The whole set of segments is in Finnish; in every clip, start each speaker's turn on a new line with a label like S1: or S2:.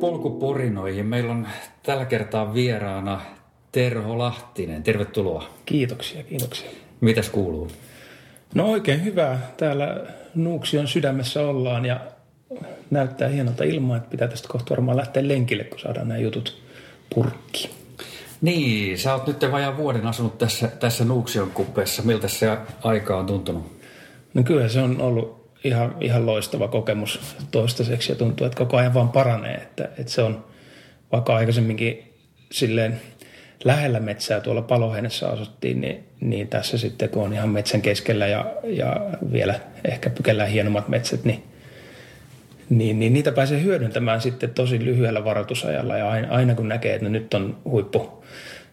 S1: polkuporinoihin. Meillä on tällä kertaa vieraana Terho Lahtinen. Tervetuloa.
S2: Kiitoksia, kiitoksia.
S1: Mitäs kuuluu?
S2: No oikein hyvä. Täällä Nuuksion sydämessä ollaan ja näyttää hienolta ilmaa, että pitää tästä kohta varmaan lähteä lenkille, kun saadaan nämä jutut purkki.
S1: Niin, sä oot nyt vajaan vuoden asunut tässä, tässä Nuuksion kuppeessa. Miltä se aika on tuntunut?
S2: No kyllä se on ollut ihan, ihan loistava kokemus toistaiseksi ja tuntuu, että koko ajan vaan paranee. Että, että se on vaikka aikaisemminkin silleen lähellä metsää tuolla paloheinessä asuttiin, niin, niin tässä sitten kun on ihan metsän keskellä ja, ja vielä ehkä pykellään hienommat metsät, niin, niin, niin niitä pääsee hyödyntämään sitten tosi lyhyellä varoitusajalla ja aina, aina kun näkee, että nyt on huippu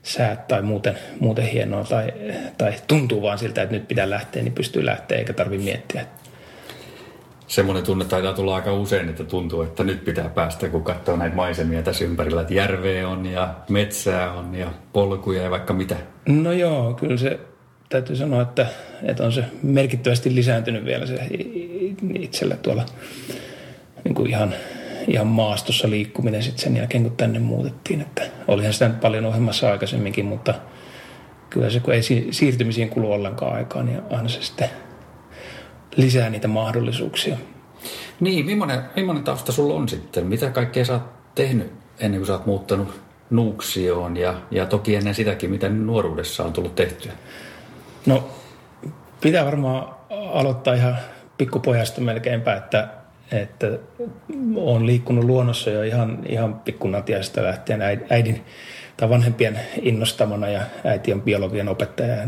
S2: säät tai muuten, muuten hienoa tai, tai tuntuu vaan siltä, että nyt pitää lähteä, niin pystyy lähteä eikä tarvitse miettiä,
S1: semmoinen tunne taitaa tulla aika usein, että tuntuu, että nyt pitää päästä, kun katsoo näitä maisemia tässä ympärillä, että järveä on ja metsää on ja polkuja ja vaikka mitä.
S2: No joo, kyllä se täytyy sanoa, että, että on se merkittävästi lisääntynyt vielä se itsellä tuolla niin kuin ihan, ihan maastossa liikkuminen sitten sen jälkeen, kun tänne muutettiin. Että olihan sitä nyt paljon ohjelmassa aikaisemminkin, mutta kyllä se, kun ei siirtymisiin kulu ollenkaan aikaa, niin aina se sitten – lisää niitä mahdollisuuksia.
S1: Niin, millainen, millainen tausta sulla on sitten? Mitä kaikkea sä oot tehnyt ennen kuin sä oot muuttanut Nuuksioon ja, ja toki ennen sitäkin, mitä nuoruudessa on tullut tehtyä?
S2: No, pitää varmaan aloittaa ihan pikkupojasta melkeinpä, että, että on liikkunut luonnossa jo ihan, ihan pikkunatiaista lähtien äidin tai vanhempien innostamana ja äiti on biologian opettaja ja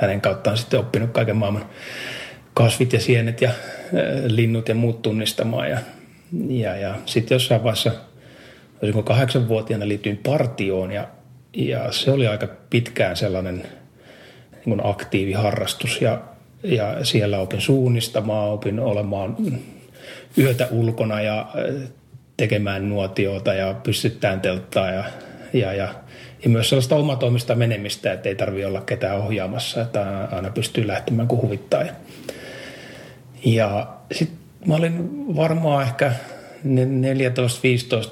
S2: hänen kauttaan sitten oppinut kaiken maailman kasvit ja sienet ja linnut ja muut tunnistamaan. Ja, ja, ja sitten jossain vaiheessa, olisinko kahdeksanvuotiaana liityin partioon ja, ja se oli aika pitkään sellainen niin aktiiviharrastus ja, ja siellä opin suunnistamaan, opin olemaan yötä ulkona ja tekemään nuotiota ja pystyttään telttaa ja, ja, ja, ja myös sellaista omatoimista menemistä, että ei tarvitse olla ketään ohjaamassa, että aina pystyy lähtemään kun huvittaa. Ja, ja sitten mä olin varmaan ehkä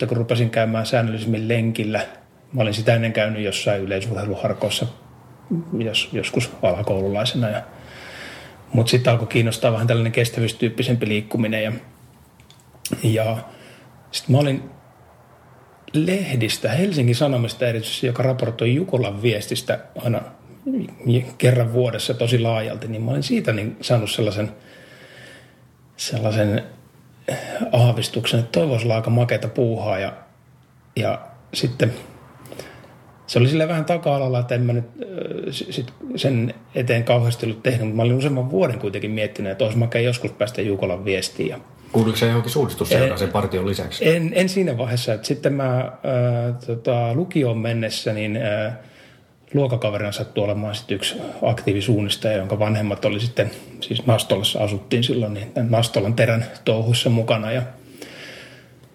S2: 14-15, kun rupesin käymään säännöllisemmin lenkillä. Mä olin sitä ennen käynyt jossain yleisurheiluharkoissa jos, joskus alakoululaisena. Ja, mutta sitten alkoi kiinnostaa vähän tällainen kestävyystyyppisempi liikkuminen. Ja, ja sitten mä olin lehdistä, Helsingin Sanomista erityisesti, joka raportoi Jukolan viestistä aina kerran vuodessa tosi laajalti, niin mä olin siitä niin saanut sellaisen – sellaisen aavistuksen, että toivoisi olla aika makeita puuhaa ja, ja sitten se oli sille vähän taka-alalla, että en mä nyt sit sen eteen kauheasti ollut tehnyt, mutta mä olin useamman vuoden kuitenkin miettinyt, että olisi makea joskus päästä Jukolan viestiin. Ja
S1: Kuuluuko se johonkin suunnistusseuraaseen partion lisäksi?
S2: En, en siinä vaiheessa. Että sitten mä ää, tota, lukioon mennessä, niin ää, luokakaverina sattui olemaan sitten yksi aktiivisuunnistaja, jonka vanhemmat oli sitten, siis Nastolassa asuttiin silloin, niin Nastolan terän touhuissa mukana. Ja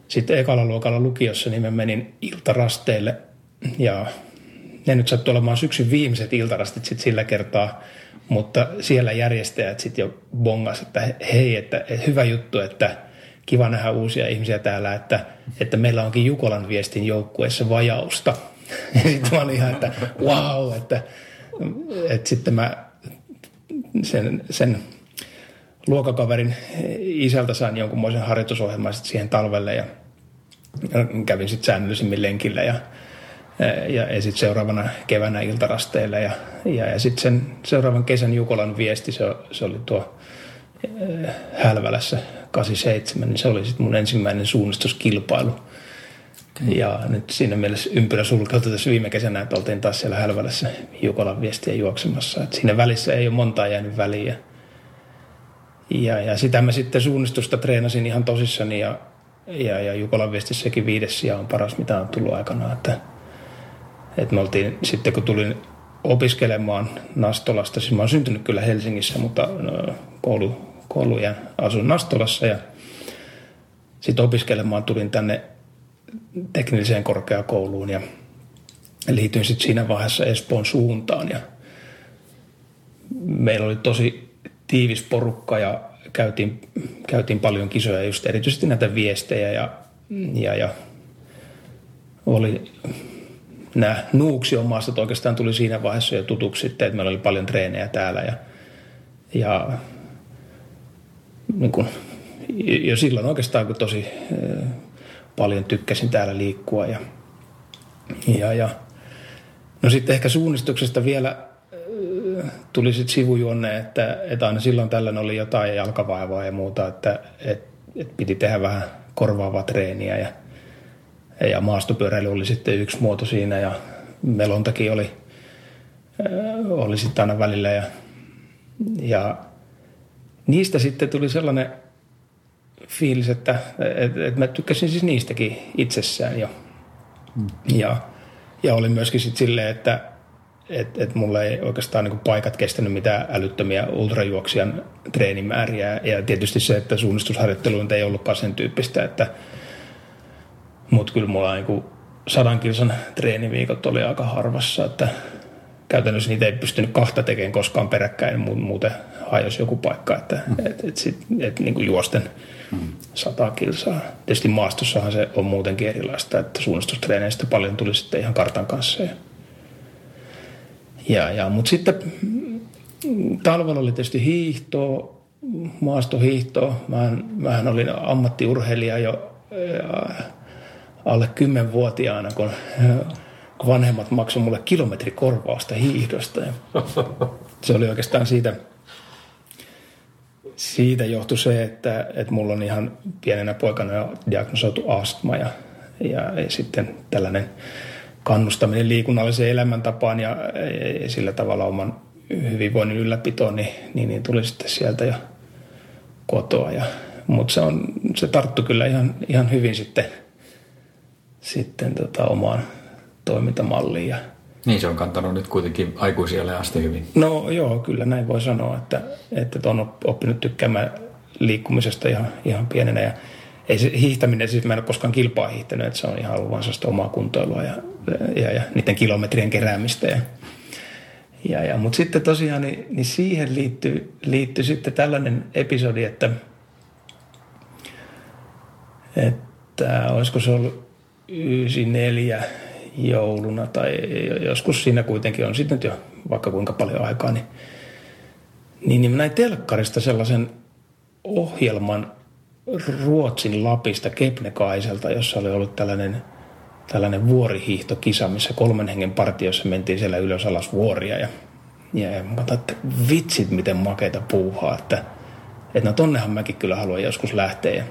S2: sitten ekalla luokalla lukiossa niin mä menin iltarasteille ja ne nyt sattui olemaan syksyn viimeiset iltarastit sitten sillä kertaa, mutta siellä järjestäjät sitten jo bongas, että hei, että hyvä juttu, että kiva nähdä uusia ihmisiä täällä, että, että meillä onkin Jukolan viestin joukkueessa vajausta – ja sitten mä olin ihan, että wow, että, että sitten mä sen, sen luokakaverin isältä sain jonkunmoisen harjoitusohjelman sitten siihen talvelle ja kävin sitten säännöllisimmin lenkillä ja, ja, ja sitten seuraavana keväänä iltarasteille ja, ja, ja sitten sen seuraavan kesän Jukolan viesti, se, se oli tuo Hälvälässä 87, niin se oli sitten mun ensimmäinen suunnistuskilpailu – ja nyt siinä mielessä ympyrä sulkeutui tässä viime kesänä, että oltiin taas siellä Hälvälässä Jukolan viestiä juoksemassa. Että siinä välissä ei ole montaa jäänyt väliä. Ja, ja sitä mä sitten suunnistusta treenasin ihan tosissani ja, ja, ja Jukolan viestissäkin viides sija on paras, mitä on tullut aikana. Että, että me oltiin sitten, kun tulin opiskelemaan Nastolasta, siis mä oon syntynyt kyllä Helsingissä, mutta no, koulu, koulujen asun Nastolassa ja sitten opiskelemaan tulin tänne teknilliseen korkeakouluun ja liityin sitten siinä vaiheessa Espoon suuntaan. Ja meillä oli tosi tiivis porukka ja käytiin, käytiin paljon kisoja just erityisesti näitä viestejä ja, ja, ja oli nämä Nuuksion oikeastaan tuli siinä vaiheessa jo tutuksi sitten, että meillä oli paljon treenejä täällä ja, ja niin kuin, jo silloin oikeastaan kun tosi paljon tykkäsin täällä liikkua ja, ja, ja. No sitten ehkä suunnistuksesta vielä tuli sitten sivujuonne, että, että aina silloin tällöin oli jotain jalkavaivaa ja muuta, että, että, että piti tehdä vähän korvaavaa treeniä ja, ja maastopyöräily oli sitten yksi muoto siinä ja melontakin oli, oli sitten aina välillä ja, ja niistä sitten tuli sellainen fiilis, että, että, että mä tykkäsin siis niistäkin itsessään jo. Mm. Ja, ja oli myöskin sitten silleen, että että et mulla ei oikeastaan niin paikat kestänyt mitään älyttömiä ultrajuoksijan treenimääriä. Ja tietysti se, että suunnistusharjoittelu ei ollutkaan sen tyyppistä, että mutta kyllä mulla niin sadan kilsan treeniviikot oli aika harvassa, että käytännössä niitä ei pystynyt kahta tekemään koskaan peräkkäin, muuten hajosi joku paikka, että mm. et, et sit, et niin kuin juosten mm. sata kilsaa. Tietysti maastossahan se on muutenkin erilaista, että suunnistustreeneistä paljon tuli sitten ihan kartan kanssa. Ja, ja, ja mutta sitten talvella oli tietysti hiihtoa, maastohiihtoa. Mähän, mähän olin ammattiurheilija jo ja, alle kymmenvuotiaana, kun kun vanhemmat maksoivat mulle kilometrikorvausta hiihdosta. Ja se oli oikeastaan siitä, siitä johtui se, että, että mulla on ihan pienenä poikana jo diagnosoitu astma ja, ja, ja sitten tällainen kannustaminen liikunnalliseen elämäntapaan ja, ja sillä tavalla oman hyvinvoinnin ylläpitoon, niin, niin, niin tuli sitten sieltä jo kotoa. Ja, mutta se, on, se tarttui kyllä ihan, ihan hyvin sitten, sitten tota omaan toimintamalliin. Ja
S1: niin se on kantanut nyt kuitenkin aikuisille asti hyvin.
S2: No joo, kyllä näin voi sanoa, että, että on oppinut tykkäämään liikkumisesta ihan, ihan pienenä. Ja ei se hiihtäminen, siis mä en ole koskaan kilpaa hiihtänyt, että se on ihan ollut vaan omaa kuntoilua ja, ja, ja niiden kilometrien keräämistä. Ja, ja, ja, Mutta sitten tosiaan niin, niin siihen liittyy, liittyy sitten tällainen episodi, että, että olisiko se ollut 94 jouluna tai joskus siinä kuitenkin on sitten jo vaikka kuinka paljon aikaa, niin, niin, niin näin telkkarista sellaisen ohjelman Ruotsin Lapista Kepnekaiselta, jossa oli ollut tällainen, tällainen vuorihiihtokisa, missä kolmen hengen partiossa mentiin siellä ylös alas vuoria ja, ja, ja mä katsoin, että vitsit miten makeita puuhaa, että, että no tonnehan mäkin kyllä haluan joskus lähteä. ja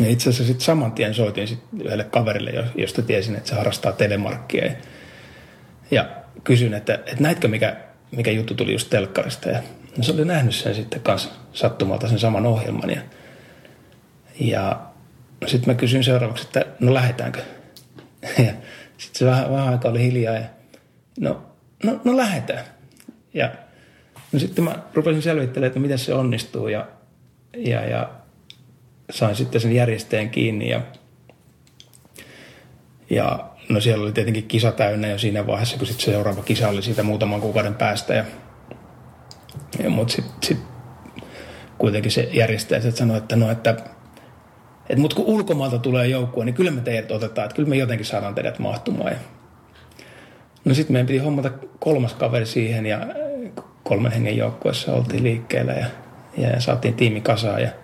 S2: ja itse asiassa sitten saman tien soitin sit yhdelle kaverille, josta tiesin, että se harrastaa telemarkkia. Ja, kysyin, että, että näitkö mikä, mikä juttu tuli just telkkarista. Ja no se oli nähnyt sen sitten kanssa sattumalta sen saman ohjelman. Ja, ja sitten mä kysyin seuraavaksi, että no lähdetäänkö? Ja sitten se vähän, vähän aikaa oli hiljaa ja no, no, no lähdetään. Ja no sitten mä rupesin selvittelemään, että miten se onnistuu ja, ja, ja sain sitten sen järjestäjän kiinni ja, ja no siellä oli tietenkin kisa täynnä jo siinä vaiheessa, kun sitten seuraava kisa oli siitä muutaman kuukauden päästä. Ja, ja mutta sitten sit kuitenkin se järjestäjä sitten sanoi, että no, että että mutta kun ulkomaalta tulee joukkue, niin kyllä me teidät otetaan, että kyllä me jotenkin saadaan teidät mahtumaan. Ja no sitten meidän piti hommata kolmas kaveri siihen ja kolmen hengen joukkueessa oltiin liikkeellä ja, ja saatiin tiimi kasaan ja –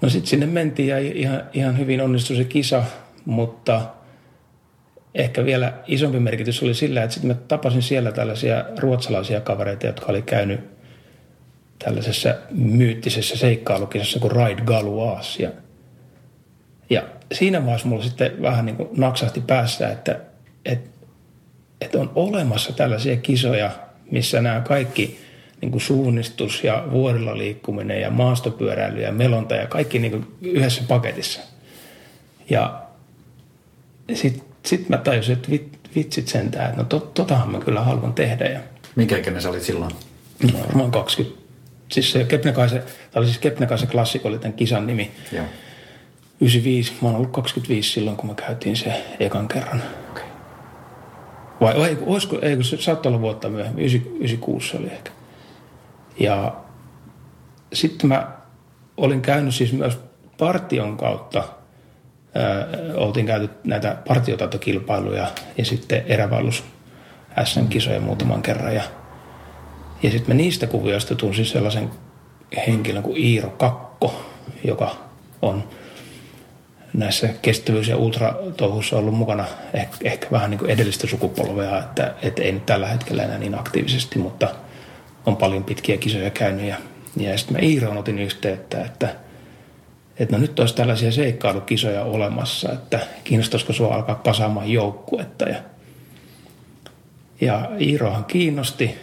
S2: No sitten sinne mentiin ja ihan, ihan hyvin onnistui se kisa, mutta ehkä vielä isompi merkitys oli sillä, että sitten mä tapasin siellä tällaisia ruotsalaisia kavereita, jotka oli käynyt tällaisessa myyttisessä seikkailukisassa kuin Ride Galois. Ja, ja siinä vaiheessa mulla sitten vähän niin kuin naksahti päässä, että, että, että on olemassa tällaisia kisoja, missä nämä kaikki – niin kuin suunnistus ja vuorilla liikkuminen ja maastopyöräily ja melonta ja kaikki niin kuin yhdessä paketissa. Ja sitten sit mä tajusin, että vit, vitsit sentään, että no tot, totahan mä kyllä haluan tehdä. Ja
S1: Minkä ikäinen sä olit silloin?
S2: No, varmaan 20. Siis se Kepnekaisen, tämä oli siis Kepnekaisen klassikko, oli tämän kisan nimi.
S1: Joo.
S2: 95, mä oon ollut 25 silloin, kun me käytiin se ekan kerran. Okay. Vai ei, olisiko, ei, kun se saattoi olla vuotta myöhemmin, 96 oli ehkä. Ja sitten mä olin käynyt siis myös partion kautta oltiin käyty näitä partiotaitokilpailuja ja sitten erävallus SM-kisoja muutaman kerran. Ja, ja sitten me niistä kuvioista tunsin sellaisen henkilön kuin Iiro Kakko, joka on näissä kestävyys- ja ultratouhuissa ollut mukana ehkä, ehkä vähän niin kuin edellistä sukupolvea, että, että ei nyt tällä hetkellä enää niin aktiivisesti, mutta on paljon pitkiä kisoja käynyt. Ja, ja sitten mä Iiroon otin yhteyttä, että, että no nyt olisi tällaisia seikkailukisoja olemassa, että kiinnostaisiko sinua alkaa kasaamaan joukkuetta. Ja, ja Iirohan kiinnosti.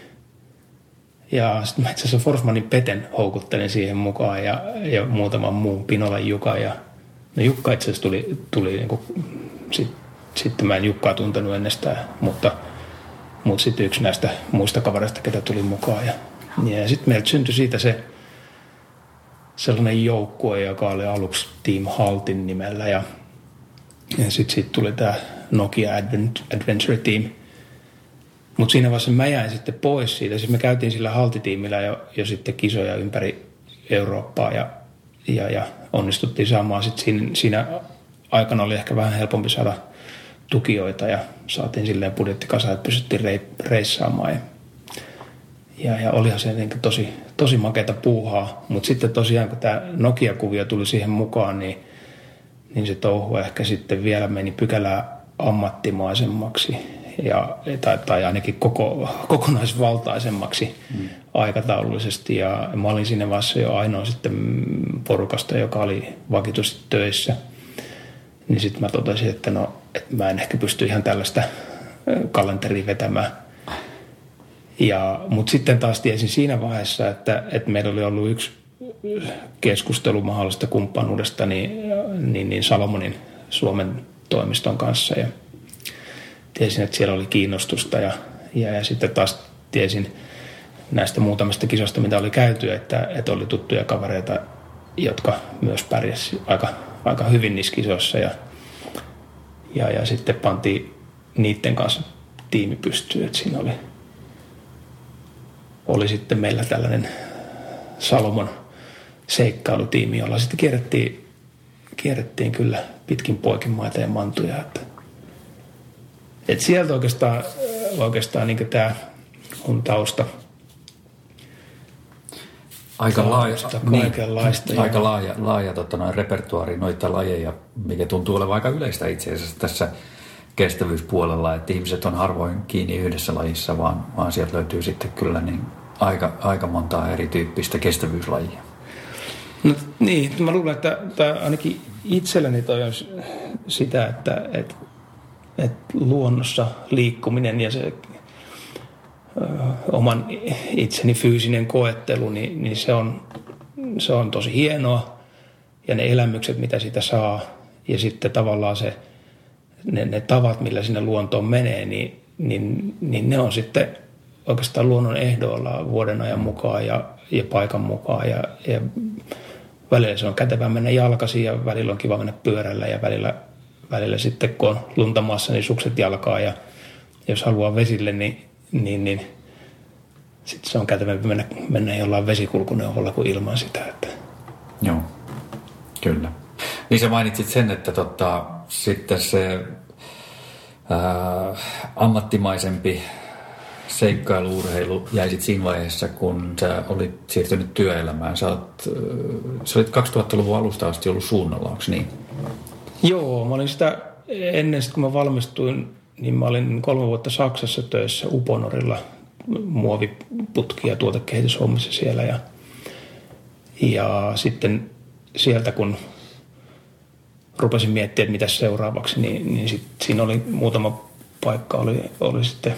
S2: Ja sitten mä itse asiassa Forsmanin Peten houkuttelin siihen mukaan ja, ja muutaman muun Pinolan Juka ja No Jukka itse asiassa tuli, tuli niin kuin, sit, sitten mä en Jukkaa tuntenut ennestään, mutta, mutta sitten yksi näistä muista kavereista, ketä tuli mukaan. Ja, ja sitten meiltä syntyi siitä se sellainen joukkue, joka oli aluksi Team Haltin nimellä ja, ja sitten siitä tuli tämä Nokia Adventure Team. Mutta siinä vaiheessa mä jäin sitten pois siitä. Siis me käytiin sillä haltitiimillä jo, jo sitten kisoja ympäri Eurooppaa ja ja, ja onnistuttiin saamaan sitten siinä, siinä aikana oli ehkä vähän helpompi saada tukijoita ja saatiin silleen budjettikasa, että pystyttiin reissaamaan. Ja, ja, ja olihan se niin tosi, tosi makeata puuhaa, mutta sitten tosiaan kun tämä Nokia-kuvio tuli siihen mukaan, niin, niin se touhu ehkä sitten vielä meni pykälää ammattimaisemmaksi ja, tai, tai ainakin koko, kokonaisvaltaisemmaksi mm. aikataulullisesti. Ja mä olin siinä vaiheessa jo ainoa sitten porukasta, joka oli vakituisesti töissä. Niin sitten mä totesin, että no, että mä en ehkä pysty ihan tällaista kalenteria vetämään. Ja, mutta sitten taas tiesin siinä vaiheessa, että, että meillä oli ollut yksi keskustelu mahdollisesta kumppanuudesta niin, niin, niin Salomonin Suomen toimiston kanssa. Ja tiesin, että siellä oli kiinnostusta ja, ja, ja sitten taas tiesin näistä muutamista kisoista, mitä oli käyty, että, että oli tuttuja kavereita, jotka myös pärjäsi aika, aika hyvin niissä kisoissa ja, ja, ja sitten pantiin niiden kanssa tiimi pystyyn, että siinä oli, oli sitten meillä tällainen Salomon seikkailutiimi, jolla sitten kierrettiin, kierrettiin kyllä pitkin poikin maita ja mantuja, että et sieltä oikeastaan, oikeastaan niin tämä on tausta.
S1: Aika laaja,
S2: niin,
S1: aika laaja, laaja tota, noin repertuaari noita lajeja, mikä tuntuu olevan aika yleistä itse asiassa tässä kestävyyspuolella, että ihmiset on harvoin kiinni yhdessä lajissa, vaan, vaan sieltä löytyy sitten kyllä niin aika, aika montaa erityyppistä kestävyyslajia.
S2: No niin, mä luulen, että, että ainakin itselleni toi on sitä, että, että että luonnossa liikkuminen ja se oman itseni fyysinen koettelu, niin, niin se, on, se on tosi hienoa. Ja ne elämykset, mitä sitä saa, ja sitten tavallaan se, ne, ne tavat, millä sinne luontoon menee, niin, niin, niin ne on sitten oikeastaan luonnon ehdoilla vuoden ajan mukaan ja, ja paikan mukaan. Ja, ja välillä se on kätevää mennä jalkaisin ja välillä on kiva mennä pyörällä ja välillä välillä sitten kun on lunta maassa, niin sukset jalkaa ja jos haluaa vesille, niin, niin, niin sitten se on kätevämpi mennä, mennä jollain vesikulkuneuvolla kuin ilman sitä. Että.
S1: Joo, kyllä. Niin sä mainitsit sen, että tota, sitten se ää, ammattimaisempi seikkailuurheilu jäi siinä vaiheessa, kun sä olit siirtynyt työelämään. Sä, oot, sä olit 2000-luvun alusta asti ollut suunnalla, onko niin?
S2: Joo, mä olin sitä ennen kun mä valmistuin, niin mä olin kolme vuotta Saksassa töissä Uponorilla muoviputki- ja tuotekehityshommissa siellä. Ja, ja sitten sieltä kun rupesin miettimään, että mitä seuraavaksi, niin, niin sit, siinä oli muutama paikka oli, oli sitten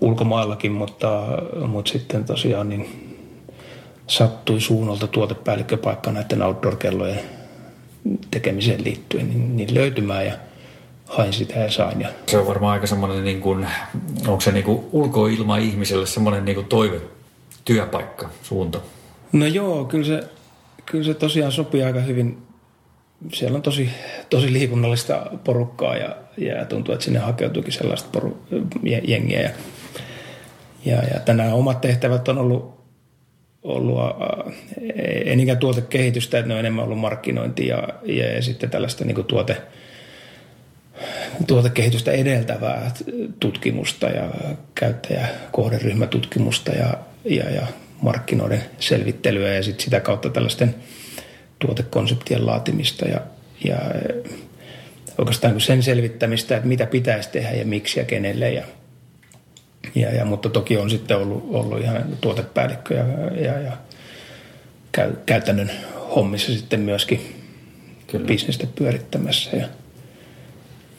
S2: ulkomaillakin, mutta, mutta sitten tosiaan niin sattui suunnalta tuotepäällikköpaikka näiden outdoor-kellojen tekemiseen liittyen niin, niin löytymään ja hain sitä ja sain. Ja...
S1: Se on varmaan aika semmoinen, niin kuin, onko se niin kuin ulkoilma ihmiselle semmoinen niin kuin toive, työpaikka, suunta?
S2: No joo, kyllä se, kyllä se tosiaan sopii aika hyvin. Siellä on tosi, tosi liikunnallista porukkaa ja, ja tuntuu, että sinne hakeutuukin sellaista poru- jengiä. Ja, ja, ja tänään omat tehtävät on ollut, ollut ei niinkään tuotekehitystä, että ne on enemmän ollut markkinointi ja, ja, ja sitten tällaista niin tuote, tuotekehitystä edeltävää tutkimusta ja käyttäjäkohderyhmätutkimusta ja, ja, ja markkinoiden selvittelyä ja sit sitä kautta tällaisten tuotekonseptien laatimista ja, ja oikeastaan sen selvittämistä, että mitä pitäisi tehdä ja miksi ja kenelle. Ja, ja, ja, mutta toki on sitten ollut, ollut ihan tuotepäällikkö ja, ja, ja käy, käytännön hommissa sitten myöskin Kyllä. bisnestä pyörittämässä. Ja,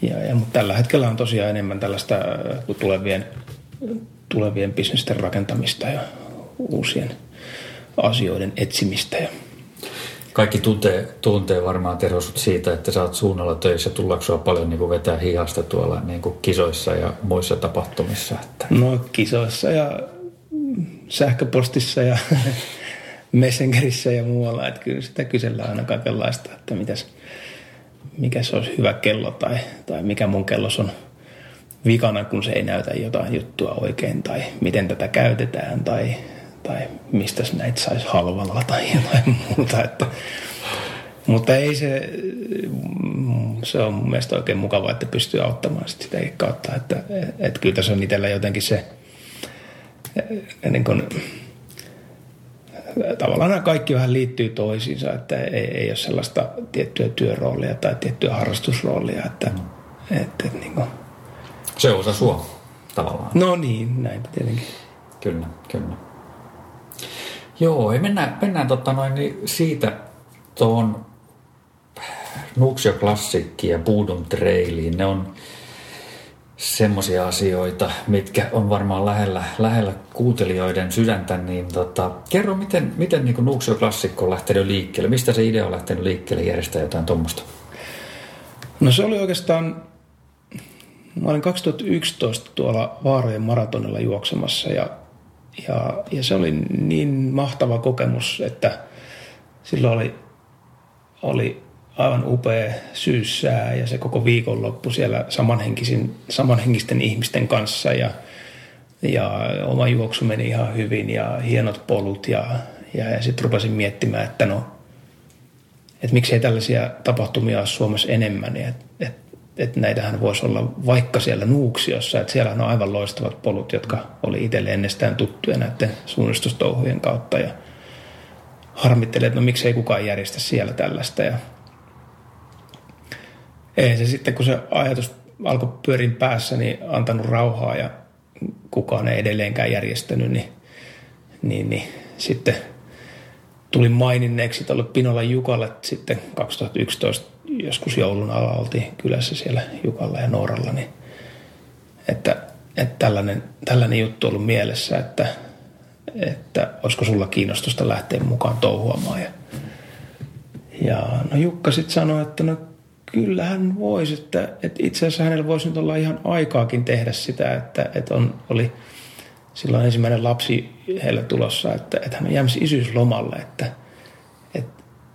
S2: ja, ja, mutta tällä hetkellä on tosiaan enemmän tällaista tulevien, tulevien bisnesten rakentamista ja uusien asioiden etsimistä. Ja
S1: kaikki tuntee, tuntee varmaan terosut siitä, että sä oot suunnalla töissä. Tullaanko sua paljon niin kuin vetää hihasta tuolla niin kuin kisoissa ja muissa tapahtumissa? Että...
S2: No kisoissa ja sähköpostissa ja Messengerissä ja muualla. Että kyllä sitä kysellään aina kaikenlaista, että mitäs, mikä se olisi hyvä kello tai, tai mikä mun kellos on vikana, kun se ei näytä jotain juttua oikein tai miten tätä käytetään tai tai mistä näitä saisi halvalla tai jotain muuta. Että, mutta ei se, se on mun mielestä oikein mukavaa, että pystyy auttamaan sitä kautta. Että, että kyllä tässä on itsellä jotenkin se, niin kuin, tavallaan nämä kaikki vähän liittyy toisiinsa, että ei, ei ole sellaista tiettyä työroolia tai tiettyä harrastusroolia, että, mm. että, että niin kuin,
S1: se on osa sua tavallaan.
S2: No niin, näin tietenkin.
S1: Kyllä, kyllä. Joo, ei mennään, mennään totta noin, niin siitä tuohon Nuuksio Klassikki ja Puudun Trailiin. Ne on semmoisia asioita, mitkä on varmaan lähellä, lähellä kuutelijoiden sydäntä, niin tota, kerro, miten, miten niin Nuuksio Klassikko on lähtenyt liikkeelle? Mistä se idea on lähtenyt liikkeelle järjestää jotain tuommoista?
S2: No se oli oikeastaan, mä olin 2011 tuolla Vaarojen maratonilla juoksemassa ja ja, ja se oli niin mahtava kokemus, että silloin oli, oli aivan upea syyssää ja se koko viikonloppu siellä samanhenkisin, samanhenkisten ihmisten kanssa ja, ja oma juoksu meni ihan hyvin ja hienot polut ja, ja, ja sitten rupesin miettimään, että no, että miksei tällaisia tapahtumia ole Suomessa enemmän ja että et että näitähän voisi olla vaikka siellä Nuuksiossa, että siellä on aivan loistavat polut, jotka oli itselle ennestään tuttuja näiden suunnistustouhujen kautta ja harmittelee, että no miksei kukaan järjestä siellä tällaista ja ei se sitten, kun se ajatus alkoi pyörin päässä, niin antanut rauhaa ja kukaan ei edelleenkään järjestänyt, niin, niin, niin sitten tuli maininneeksi tuolle Pinola Jukalle sitten 2011 joskus joulun alla oltiin kylässä siellä Jukalla ja Nooralla, niin että, että tällainen, tällainen juttu on ollut mielessä, että, että olisiko sulla kiinnostusta lähteä mukaan touhuamaan. Ja, ja no Jukka sitten sanoi, että no kyllähän voisi, että, että itse asiassa hänellä voisi nyt olla ihan aikaakin tehdä sitä, että, että on, oli silloin ensimmäinen lapsi heillä tulossa, että, että hän on jäämässä isyyslomalle, että –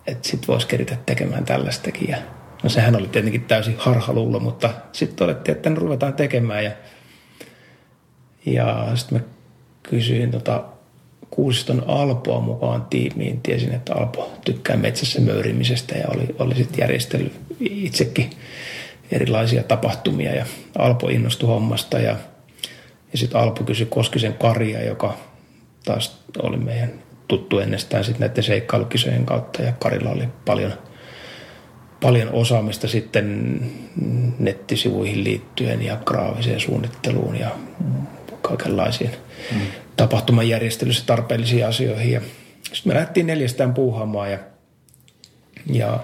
S2: että sitten voisi keritä tekemään tällaistakin. Ja, no sehän oli tietenkin täysin harhaluulo, mutta sitten todettiin, että ruvetaan tekemään. Ja, ja sitten mä kysyin tota Kuusiston Alpoa mukaan tiimiin. Tiesin, että Alpo tykkää metsässä möyrimisestä ja oli, oli sitten järjestellyt itsekin erilaisia tapahtumia. Ja Alpo innostui hommasta ja, ja sitten Alpo kysyi Koskisen Karia, joka taas oli meidän tuttu ennestään sitten näiden seikkailukisojen kautta ja Karilla oli paljon, paljon osaamista sitten nettisivuihin liittyen ja graafiseen suunnitteluun ja kaikenlaisiin mm. Tapahtumajärjestelyssä tarpeellisiin asioihin. Sitten me lähdettiin neljästään puuhaamaan ja, ja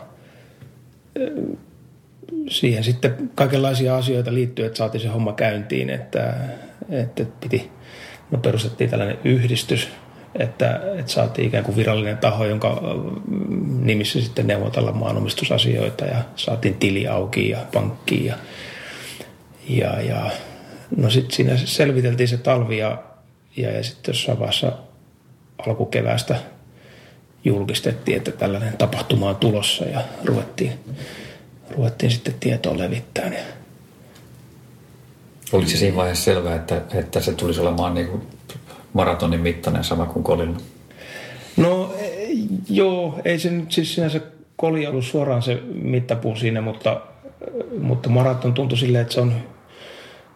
S2: siihen sitten kaikenlaisia asioita liittyy, että saatiin se homma käyntiin, että, että piti, me perustettiin tällainen yhdistys – että, että saatiin ikään kuin virallinen taho, jonka nimissä sitten neuvotella maanomistusasioita ja saatiin tili auki ja pankkiin ja, ja, ja no sitten siinä selviteltiin se talvi ja, ja, ja sitten jossain vaiheessa alkukeväästä julkistettiin, että tällainen tapahtuma on tulossa ja ruvettiin, ruvettiin sitten tietoa levittämään. Ja...
S1: Oliko se siinä vaiheessa selvää, että, että se tulisi olemaan niin kuin maratonin mittainen sama kuin kolilla?
S2: Joo, ei se nyt siis sinänsä koli ollut suoraan se mittapuu siinä, mutta, mutta maraton tuntui silleen, että se on,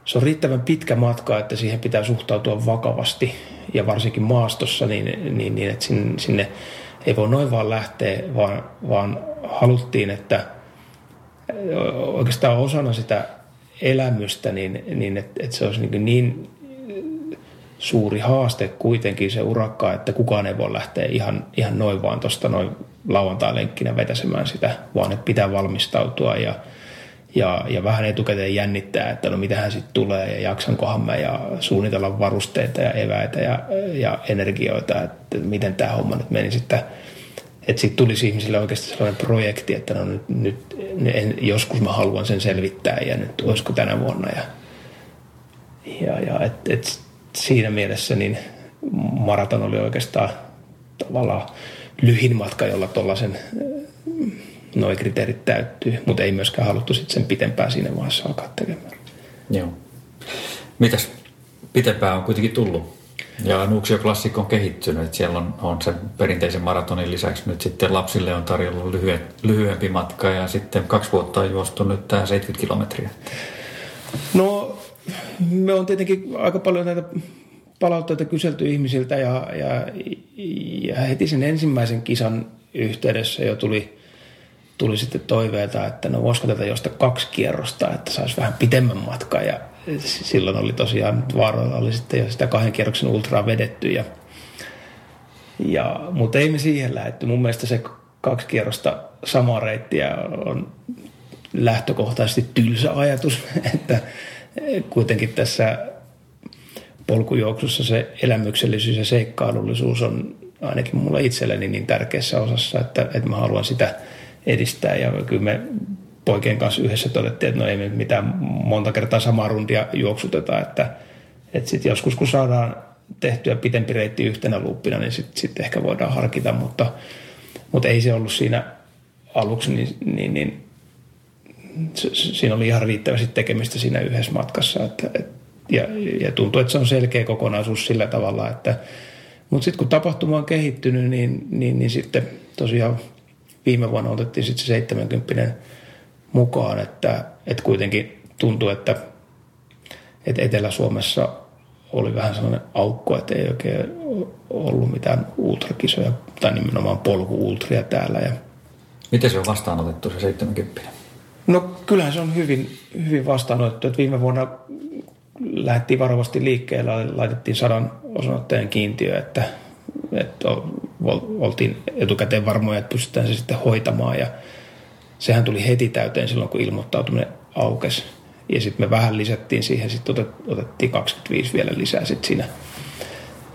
S2: se on riittävän pitkä matka, että siihen pitää suhtautua vakavasti. Ja varsinkin maastossa, niin, niin, niin että sinne, sinne ei voi noin vaan lähteä, vaan, vaan haluttiin, että oikeastaan osana sitä elämystä, niin, niin että, että se olisi niin, niin suuri haaste kuitenkin se urakka, että kukaan ei voi lähteä ihan, ihan noin vaan tuosta noin lauantai-lenkkinä vetäsemään sitä, vaan että pitää valmistautua ja, ja, ja vähän etukäteen jännittää, että no mitähän sitten tulee ja jaksankohan mä ja suunnitella varusteita ja eväitä ja, ja energioita, että miten tämä homma nyt meni sitten. Että sitten tulisi ihmisille oikeasti sellainen projekti, että no nyt, nyt en, joskus mä haluan sen selvittää ja nyt olisiko tänä vuonna. Ja, ja, ja et, et siinä mielessä niin maraton oli oikeastaan tavallaan lyhin matka, jolla tuollaisen noin kriteerit täyttyy, mutta ei myöskään haluttu sitten sen pitempään siinä vaiheessa alkaa tekemään.
S1: Joo. Mitäs pitempään on kuitenkin tullut? Ja Nuuksio Classic on kehittynyt, että siellä on, on se perinteisen maratonin lisäksi nyt sitten lapsille on tarjolla lyhyen, lyhyempi matka ja sitten kaksi vuotta on juostu nyt tämä 70 kilometriä.
S2: No me on tietenkin aika paljon näitä palautteita kyselty ihmisiltä ja, ja, ja heti sen ensimmäisen kisan yhteydessä jo tuli, tuli sitten toiveita, että no voisiko tätä josta kaksi kierrosta, että saisi vähän pitemmän matkaa ja silloin oli tosiaan vaaroilla oli sitten jo sitä kahden kierroksen ultraa vedetty ja, ja, mutta ei me siihen lähetty. Mun mielestä se kaksi kierrosta samaa reittiä on lähtökohtaisesti tylsä ajatus, että kuitenkin tässä polkujuoksussa se elämyksellisyys ja seikkailullisuus on ainakin mulla itselleni niin tärkeässä osassa, että, että mä haluan sitä edistää. Ja kyllä me poikien kanssa yhdessä todettiin, että no ei me mitään monta kertaa samaa rundia juoksuteta, että, että sitten joskus kun saadaan tehtyä pitempi reitti yhtenä luuppina, niin sitten sit ehkä voidaan harkita, mutta, mutta ei se ollut siinä aluksi, niin, niin, niin siinä oli ihan riittävästi tekemistä siinä yhdessä matkassa. Että, et, ja, ja tuntuu, että se on selkeä kokonaisuus sillä tavalla, että mutta sitten kun tapahtuma on kehittynyt, niin, niin, niin sitten tosiaan viime vuonna otettiin sitten se 70 mukaan, että, että kuitenkin tuntuu, että, että Etelä-Suomessa oli vähän sellainen aukko, että ei oikein ollut mitään ultrakisoja tai nimenomaan polku-ultria täällä. Ja
S1: Miten se on vastaanotettu se 70?
S2: No kyllähän se on hyvin, hyvin vastaanotettu. Että viime vuonna lähdettiin varovasti liikkeelle, laitettiin sadan osanotteen kiintiö, että, että oltiin etukäteen varmoja, että pystytään se sitten hoitamaan ja sehän tuli heti täyteen silloin, kun ilmoittautuminen aukesi. Ja sitten me vähän lisättiin siihen, sitten otettiin 25 vielä lisää sitten siinä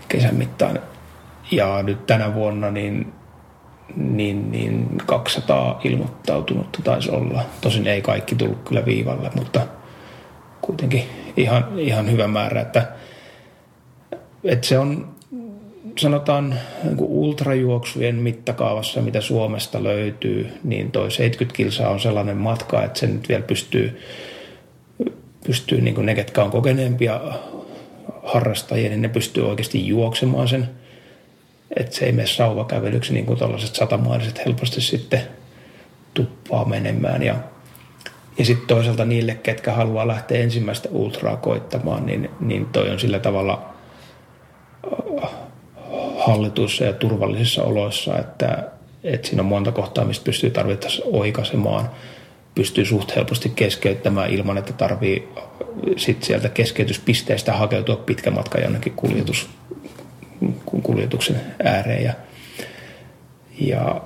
S2: kesän mittaan. Ja nyt tänä vuonna niin niin, niin 200 ilmoittautunutta taisi olla. Tosin ei kaikki tullut kyllä viivalle, mutta kuitenkin ihan, ihan hyvä määrä, että, että se on sanotaan niin ultrajuoksujen mittakaavassa, mitä Suomesta löytyy, niin toi 70 kilsaa on sellainen matka, että se nyt vielä pystyy, pystyy niin kuin ne, ketkä on kokeneempia harrastajia, niin ne pystyy oikeasti juoksemaan sen – että se ei mene sauvakävelyksi niin kuin tällaiset satamaaliset helposti sitten tuppaa menemään. Ja, ja sitten toisaalta niille, ketkä haluaa lähteä ensimmäistä ultraa koittamaan, niin, niin toi on sillä tavalla hallituissa ja turvallisissa oloissa, että, että siinä on monta kohtaa, mistä pystyy tarvittaessa oikaisemaan, pystyy suht helposti keskeyttämään ilman, että tarvii sit sieltä keskeytyspisteestä hakeutua pitkä matka jonnekin kuljetus, kuljetuksen ääreen ja, ja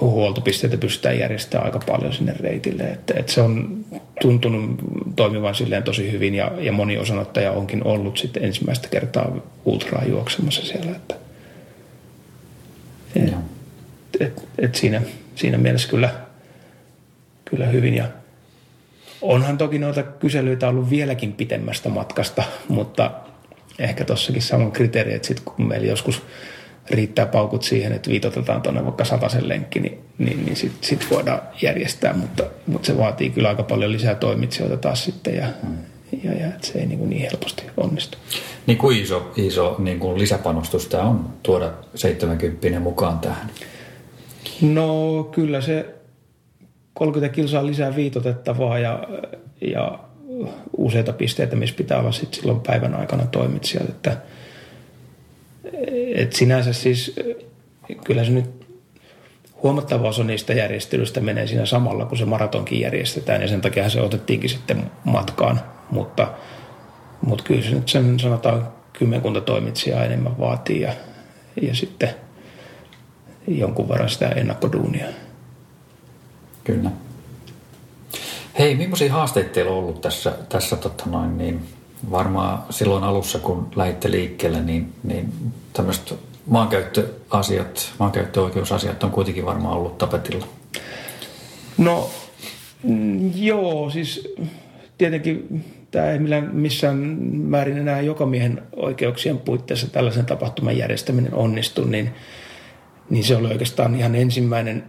S2: huoltopisteitä pystytään järjestämään aika paljon sinne reitille. Että, että se on tuntunut toimivan silleen tosi hyvin ja, ja moni osanottaja onkin ollut sitten ensimmäistä kertaa ultraa juoksemassa siellä. Että, et, et, et siinä, siinä mielessä kyllä, kyllä hyvin. Ja onhan toki noita kyselyitä ollut vieläkin pitemmästä matkasta, mutta ehkä tossakin saman kriteeri, että sitten kun meillä joskus riittää paukut siihen, että viitotetaan tuonne vaikka sataisen lenkki, niin, niin, niin sitten sit voidaan järjestää, mutta, mutta se vaatii kyllä aika paljon lisää toimitsijoita taas sitten ja, ja, ja että se ei niin, kuin niin helposti onnistu.
S1: Niin kuin iso, iso niin kuin lisäpanostus tämä on tuoda 70 mukaan tähän?
S2: No kyllä se 30 kilsaa lisää viitotettavaa ja, ja useita pisteitä, missä pitää olla sit silloin päivän aikana toimitsijat. Että, et sinänsä siis kyllä se nyt huomattava osa niistä järjestelyistä menee siinä samalla, kun se maratonkin järjestetään ja sen takia se otettiinkin sitten matkaan. Mutta, mutta kyllä se nyt sen sanotaan kymmenkunta toimitsijaa enemmän vaatii ja, ja sitten jonkun verran sitä ennakkoduunia.
S1: Kyllä. Hei, millaisia haasteita teillä on ollut tässä, tässä totta noin, niin varmaan silloin alussa, kun lähditte liikkeelle, niin, niin tämmöiset maankäyttöasiat, maankäyttöoikeusasiat on kuitenkin varmaan ollut tapetilla.
S2: No mm, joo, siis tietenkin tämä ei missään määrin enää joka miehen oikeuksien puitteissa tällaisen tapahtuman järjestäminen onnistu, niin, niin se oli oikeastaan ihan ensimmäinen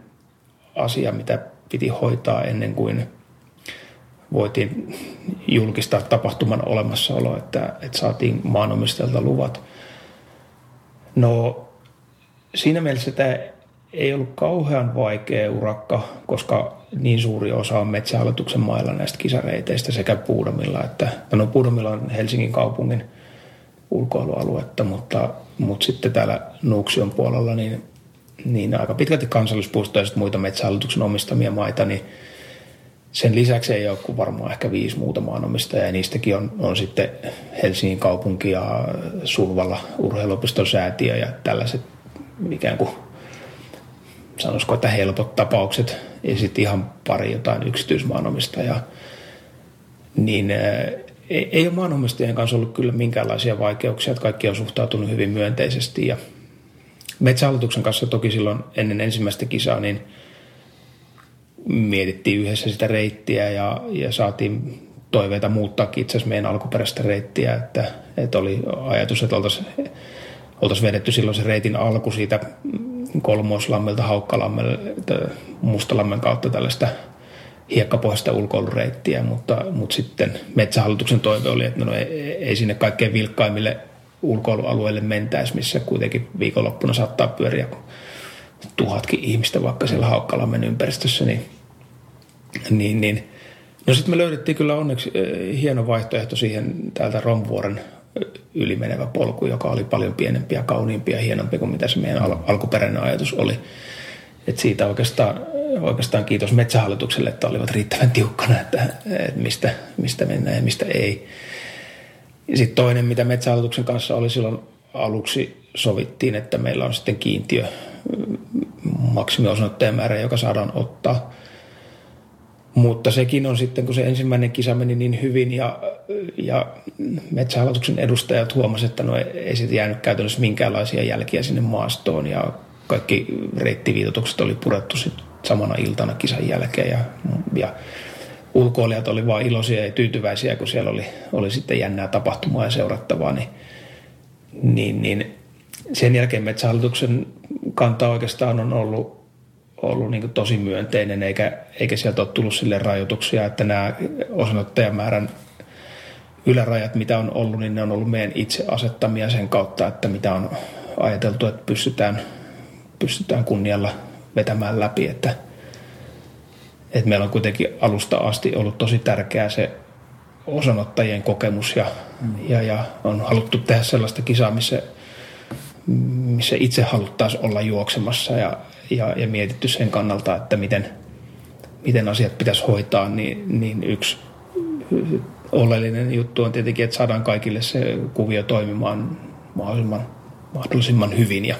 S2: asia, mitä piti hoitaa ennen kuin voitiin julkistaa tapahtuman olemassaolo, että, että saatiin maanomistajalta luvat. No siinä mielessä tämä ei ollut kauhean vaikea urakka, koska niin suuri osa on metsähallituksen mailla näistä kisareiteistä sekä Puudomilla että, no Puudomilla on Helsingin kaupungin ulkoilualuetta, mutta, mutta sitten täällä Nuuksion puolella niin, niin aika pitkälti kansallispuistoja ja muita metsähallituksen omistamia maita, niin sen lisäksi ei ole kuin varmaan ehkä viisi muuta maanomistajaa ja niistäkin on, on sitten Helsingin kaupunki ja Sulvalla urheiluopiston säätiö ja tällaiset ikään kuin sanoisiko, että helpot tapaukset ja sitten ihan pari jotain yksityismaanomistajaa, niin ei, ole maanomistajien kanssa ollut kyllä minkäänlaisia vaikeuksia, että kaikki on suhtautunut hyvin myönteisesti. Ja Metsähallituksen kanssa toki silloin ennen ensimmäistä kisaa, niin – mietittiin yhdessä sitä reittiä ja, ja saatiin toiveita muuttaa itse asiassa meidän alkuperäistä reittiä, että, että oli ajatus, että oltaisiin oltais vedetty silloin se reitin alku siitä Kolmoislammelta Haukkalammelle Mustalammen kautta tällaista hiekkapohjaista ulkoilureittiä, mutta, mutta sitten Metsähallituksen toive oli, että no ei, ei sinne kaikkein vilkkaimmille ulkoilualueille mentäisi, missä kuitenkin viikonloppuna saattaa pyöriä tuhatkin ihmistä vaikka siellä Haukkalammen ympäristössä, niin, niin, niin. No sitten me löydettiin kyllä onneksi hieno vaihtoehto siihen täältä Romvuoren yli menevä polku, joka oli paljon pienempi ja kauniimpi ja hienompi kuin mitä se meidän al- alkuperäinen ajatus oli. Et siitä oikeastaan, oikeastaan kiitos Metsähallitukselle, että olivat riittävän tiukkana, että, että mistä, mistä mennään ja mistä ei. Sitten toinen, mitä Metsähallituksen kanssa oli silloin aluksi sovittiin, että meillä on sitten kiintiö maksimiosoittajamäärä, joka saadaan ottaa. Mutta sekin on sitten, kun se ensimmäinen kisa meni niin hyvin ja, ja metsähallituksen edustajat huomasivat, että no ei siitä jäänyt käytännössä minkäänlaisia jälkiä sinne maastoon ja kaikki reittiviitotukset oli purettu sitten samana iltana kisan jälkeen ja, ja ulkoilijat oli vain iloisia ja tyytyväisiä, kun siellä oli, oli sitten jännää tapahtumaa ja seurattavaa, niin, niin, niin sen jälkeen metsähallituksen kanta oikeastaan on ollut, ollut niin tosi myönteinen, eikä, eikä sieltä ole tullut sille rajoituksia, että nämä osanottajamäärän ylärajat, mitä on ollut, niin ne on ollut meidän itse asettamia sen kautta, että mitä on ajateltu, että pystytään, pystytään kunnialla vetämään läpi, että, että meillä on kuitenkin alusta asti ollut tosi tärkeää se osanottajien kokemus ja, mm. ja, ja on haluttu tehdä sellaista kisaa, missä missä itse haluttaisiin olla juoksemassa ja, ja, ja mietitty sen kannalta, että miten, miten asiat pitäisi hoitaa, niin, niin yksi oleellinen juttu on tietenkin, että saadaan kaikille se kuvio toimimaan mahdollisimman, mahdollisimman hyvin ja,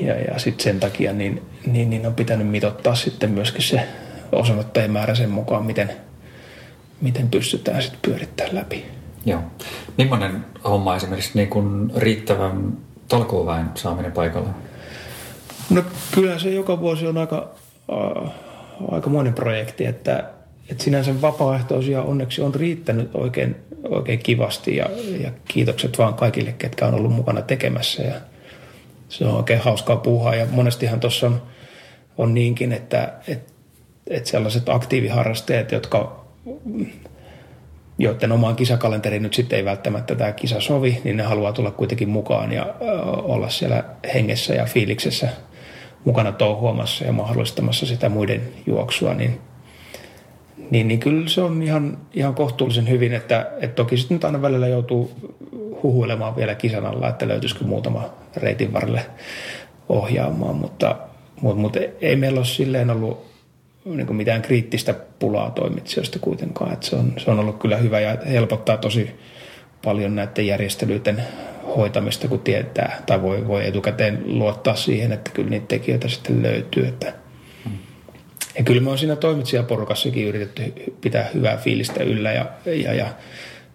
S2: ja, ja sitten sen takia niin, niin, niin on pitänyt mitottaa sitten myöskin se osanottajien määrä sen mukaan, miten, miten pystytään sitten pyörittämään läpi.
S1: Joo. Millainen homma esimerkiksi niin kuin riittävän talkooväen saaminen paikalle?
S2: No kyllä se joka vuosi on aika, äh, aika monen projekti, että, että sinänsä vapaaehtoisia onneksi on riittänyt oikein, oikein kivasti ja, ja kiitokset vaan kaikille, ketkä on ollut mukana tekemässä ja se on oikein hauskaa puuhaa. Ja monestihan tuossa on, on niinkin, että, että, että sellaiset aktiiviharrastajat, jotka joiden omaan kisakalenteriin nyt sitten ei välttämättä tämä kisa sovi, niin ne haluaa tulla kuitenkin mukaan ja olla siellä hengessä ja fiiliksessä mukana touhuamassa ja mahdollistamassa sitä muiden juoksua, niin, niin, niin kyllä se on ihan, ihan kohtuullisen hyvin, että, että toki sitten nyt aina välillä joutuu huhuilemaan vielä kisan alla, että löytyisikö muutama reitin varrelle ohjaamaan, mutta, mutta, mutta ei meillä ole silleen ollut niin mitään kriittistä pulaa toimitsijoista kuitenkaan. Että se, on, se on ollut kyllä hyvä ja helpottaa tosi paljon näiden järjestelyiden hoitamista, kun tietää tai voi, voi etukäteen luottaa siihen, että kyllä niitä tekijöitä sitten löytyy. Että mm. Ja kyllä me on siinä toimitsijaporukassakin yritetty pitää hyvää fiilistä yllä ja, ja, ja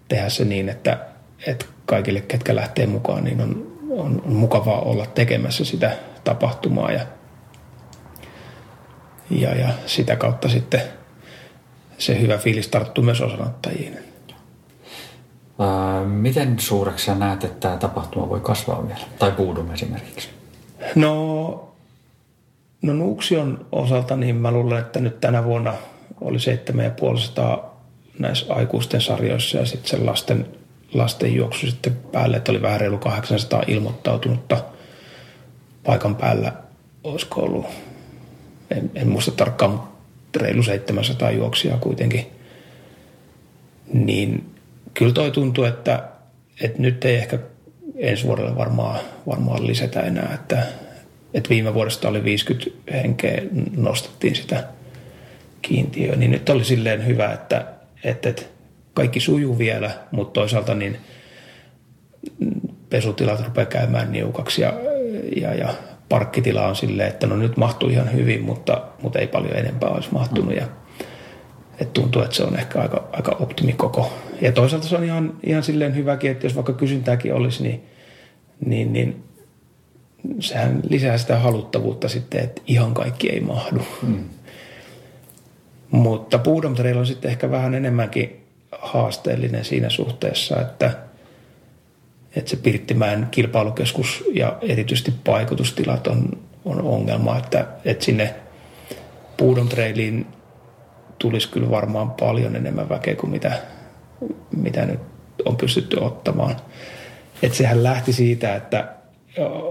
S2: tehdä se niin, että, että kaikille, ketkä lähtee mukaan, niin on, on, on mukavaa olla tekemässä sitä tapahtumaa ja, ja, ja sitä kautta sitten se hyvä fiilis tarttuu myös osanottajiin.
S1: Miten suureksi sä näet, että tämä tapahtuma voi kasvaa vielä? Tai Puudum esimerkiksi?
S2: No, no Nuuksion osalta niin mä luulen, että nyt tänä vuonna oli 7500 näissä aikuisten sarjoissa ja sitten se lasten lasten juoksu sitten päälle, että oli vähän reilu 800 ilmoittautunutta paikan päällä. Olisiko ollut, en, en muista tarkkaan, mutta reilu 700 juoksia kuitenkin. Niin kyllä toi tuntuu, että, että nyt ei ehkä ensi vuodelle varmaan, varmaan lisätä enää, että, että viime vuodesta oli 50 henkeä, nostettiin sitä kiintiöä, niin nyt oli silleen hyvä, että, että, että kaikki sujuu vielä, mutta toisaalta niin pesutilat rupeaa käymään niukaksi ja, ja, ja parkkitila on silleen, että no nyt mahtuu ihan hyvin, mutta, mutta ei paljon enempää olisi mahtunut ja et tuntuu, että se on ehkä aika, aika optimikoko. Ja toisaalta se on ihan, ihan silleen hyväkin, että jos vaikka kysyntääkin olisi, niin, niin, niin sehän lisää sitä haluttavuutta sitten, että ihan kaikki ei mahdu. Mm. Mutta puudomtareilla on sitten ehkä vähän enemmänkin haasteellinen siinä suhteessa, että, että se Pirttimäen kilpailukeskus ja erityisesti paikotustilat on, on ongelma, että, että sinne Puudon Trailiin tulisi kyllä varmaan paljon enemmän väkeä kuin mitä, mitä nyt on pystytty ottamaan. Että sehän lähti siitä, että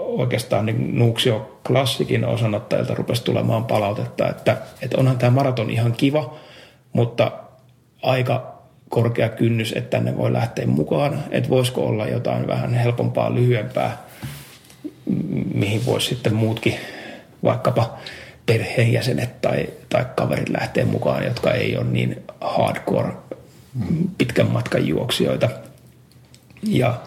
S2: oikeastaan niin Nuuksio klassikin osanottajilta rupesi tulemaan palautetta, että, että onhan tämä maraton ihan kiva, mutta aika korkea kynnys, että tänne voi lähteä mukaan. Että voisiko olla jotain vähän helpompaa, lyhyempää, mihin voisi sitten muutkin, vaikkapa perheenjäsenet tai, tai kaverit lähteä mukaan, jotka ei ole niin hardcore pitkän matkan juoksijoita. Ja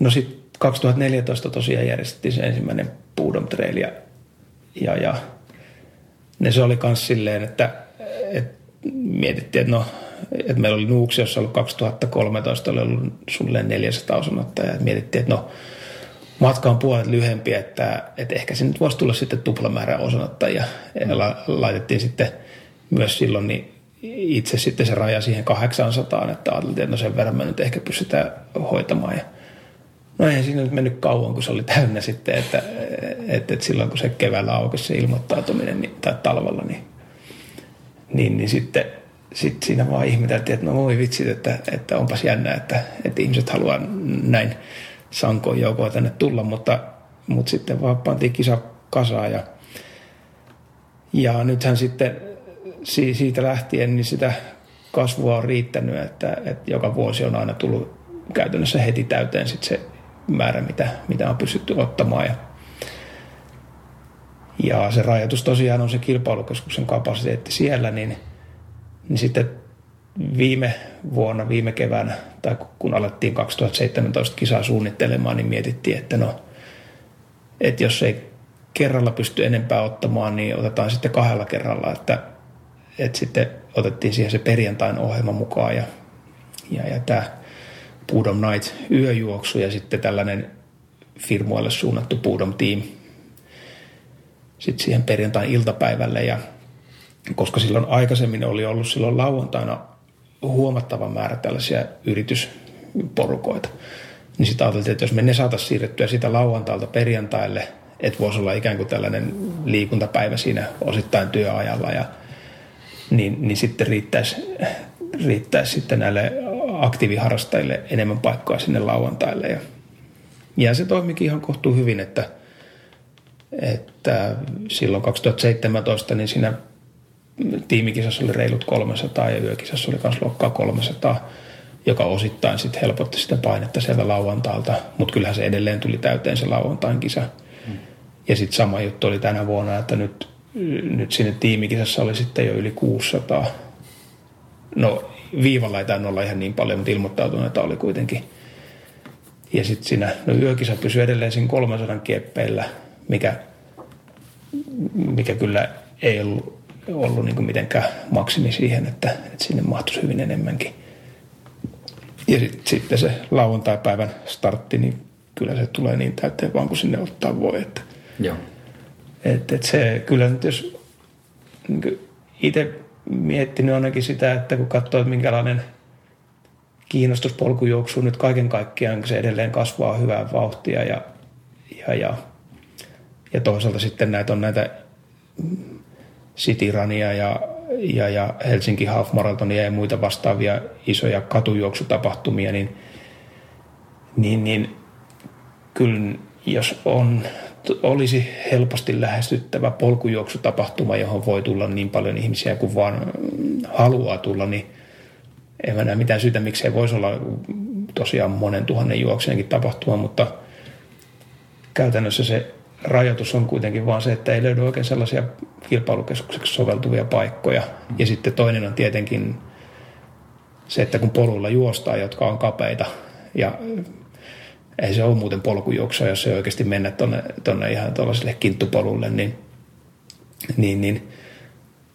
S2: no sitten 2014 tosiaan järjestettiin se ensimmäinen Puudom Trail ja, ja, ja ne se oli myös silleen, että, että mietittiin, että no, että meillä oli Nuuksi, jossa ollut 2013, oli ollut suunnilleen 400 osanottajaa. Mietittiin, että no, matka on puolet lyhempi, että, että ehkä se nyt voisi tulla sitten tuplamäärä osanottajia. Mm. La, laitettiin sitten myös silloin niin itse sitten se raja siihen 800, että ajateltiin, että no sen verran me nyt ehkä pystytään hoitamaan. Ja no ei siinä nyt mennyt kauan, kun se oli täynnä sitten, että, että, että silloin kun se keväällä aukesi se ilmoittautuminen niin, tai talvella, niin niin, niin sitten sit siinä vaan ihmeteltiin, että no voi vitsit, että, että onpas jännä, että, että ihmiset haluaa näin sankoon joukoa tänne tulla, mutta, mutta sitten vaan pantiin kisa kasaan ja, ja nythän sitten siitä lähtien niin sitä kasvua on riittänyt, että, että joka vuosi on aina tullut käytännössä heti täyteen sit se määrä, mitä, mitä on pystytty ottamaan ja ja se rajoitus tosiaan on se kilpailukeskuksen kapasiteetti siellä, niin, niin sitten viime vuonna, viime keväänä, tai kun alettiin 2017 kisaa suunnittelemaan, niin mietittiin, että no, että jos ei kerralla pysty enempää ottamaan, niin otetaan sitten kahdella kerralla, että, että sitten otettiin siihen se perjantain ohjelma mukaan ja, ja, ja tämä Pudom Night yöjuoksu ja sitten tällainen firmoille suunnattu Pudom Team – sitten siihen perjantain iltapäivälle ja koska silloin aikaisemmin oli ollut silloin lauantaina huomattava määrä tällaisia yritysporukoita, niin sitä ajateltiin, että jos me ne saataisiin siirrettyä sitä lauantailta perjantaille, että voisi olla ikään kuin tällainen liikuntapäivä siinä osittain työajalla ja niin, niin sitten riittäisi riittäisi sitten näille aktiiviharrastajille enemmän paikkaa sinne lauantaille. Ja, ja se toimikin ihan kohtuu hyvin, että, että silloin 2017 niin siinä tiimikisassa oli reilut 300 ja yökisassa oli myös luokkaa 300, joka osittain sitten helpotti sitä painetta sieltä lauantaalta, mutta kyllähän se edelleen tuli täyteen se lauantain kisa. Hmm. Ja sitten sama juttu oli tänä vuonna, että nyt, nyt sinne tiimikisassa oli sitten jo yli 600. No viivalla ei tainnut olla ihan niin paljon, mutta ilmoittautuneita oli kuitenkin. Ja sitten siinä, no yökisa pysyi edelleen siinä 300 kieppeillä, mikä, mikä kyllä ei ollut, ollut niin kuin mitenkään maksimi siihen, että, että sinne mahtuisi hyvin enemmänkin. Ja sit, sitten se lauantai-päivän startti, niin kyllä se tulee niin täyteen vaan kuin sinne ottaa voi. Että,
S1: Joo.
S2: Et, et se kyllä nyt jos niin itse miettinyt ainakin sitä, että kun katsoo, että minkälainen kiinnostus polkujuoksu nyt kaiken kaikkiaan, se edelleen kasvaa hyvää vauhtia ja, ja, ja, ja toisaalta sitten näitä on näitä Rania ja, ja, ja Helsinki Half Marathonia ja muita vastaavia isoja katujuoksutapahtumia, niin, niin, niin kyllä jos on olisi helposti lähestyttävä polkujuoksutapahtuma, johon voi tulla niin paljon ihmisiä kuin vaan haluaa tulla, niin en mä näe mitään syytä, miksi ei voisi olla tosiaan monen tuhannen juoksenkin tapahtuma, mutta käytännössä se rajoitus on kuitenkin vaan se, että ei löydy oikein sellaisia kilpailukeskukseksi soveltuvia paikkoja. Ja sitten toinen on tietenkin se, että kun poluilla juostaa, jotka on kapeita ja ei se ole muuten polkujuoksua, jos ei oikeasti mennä tuonne, tonne ihan tuollaiselle kinttupolulle, niin, niin, niin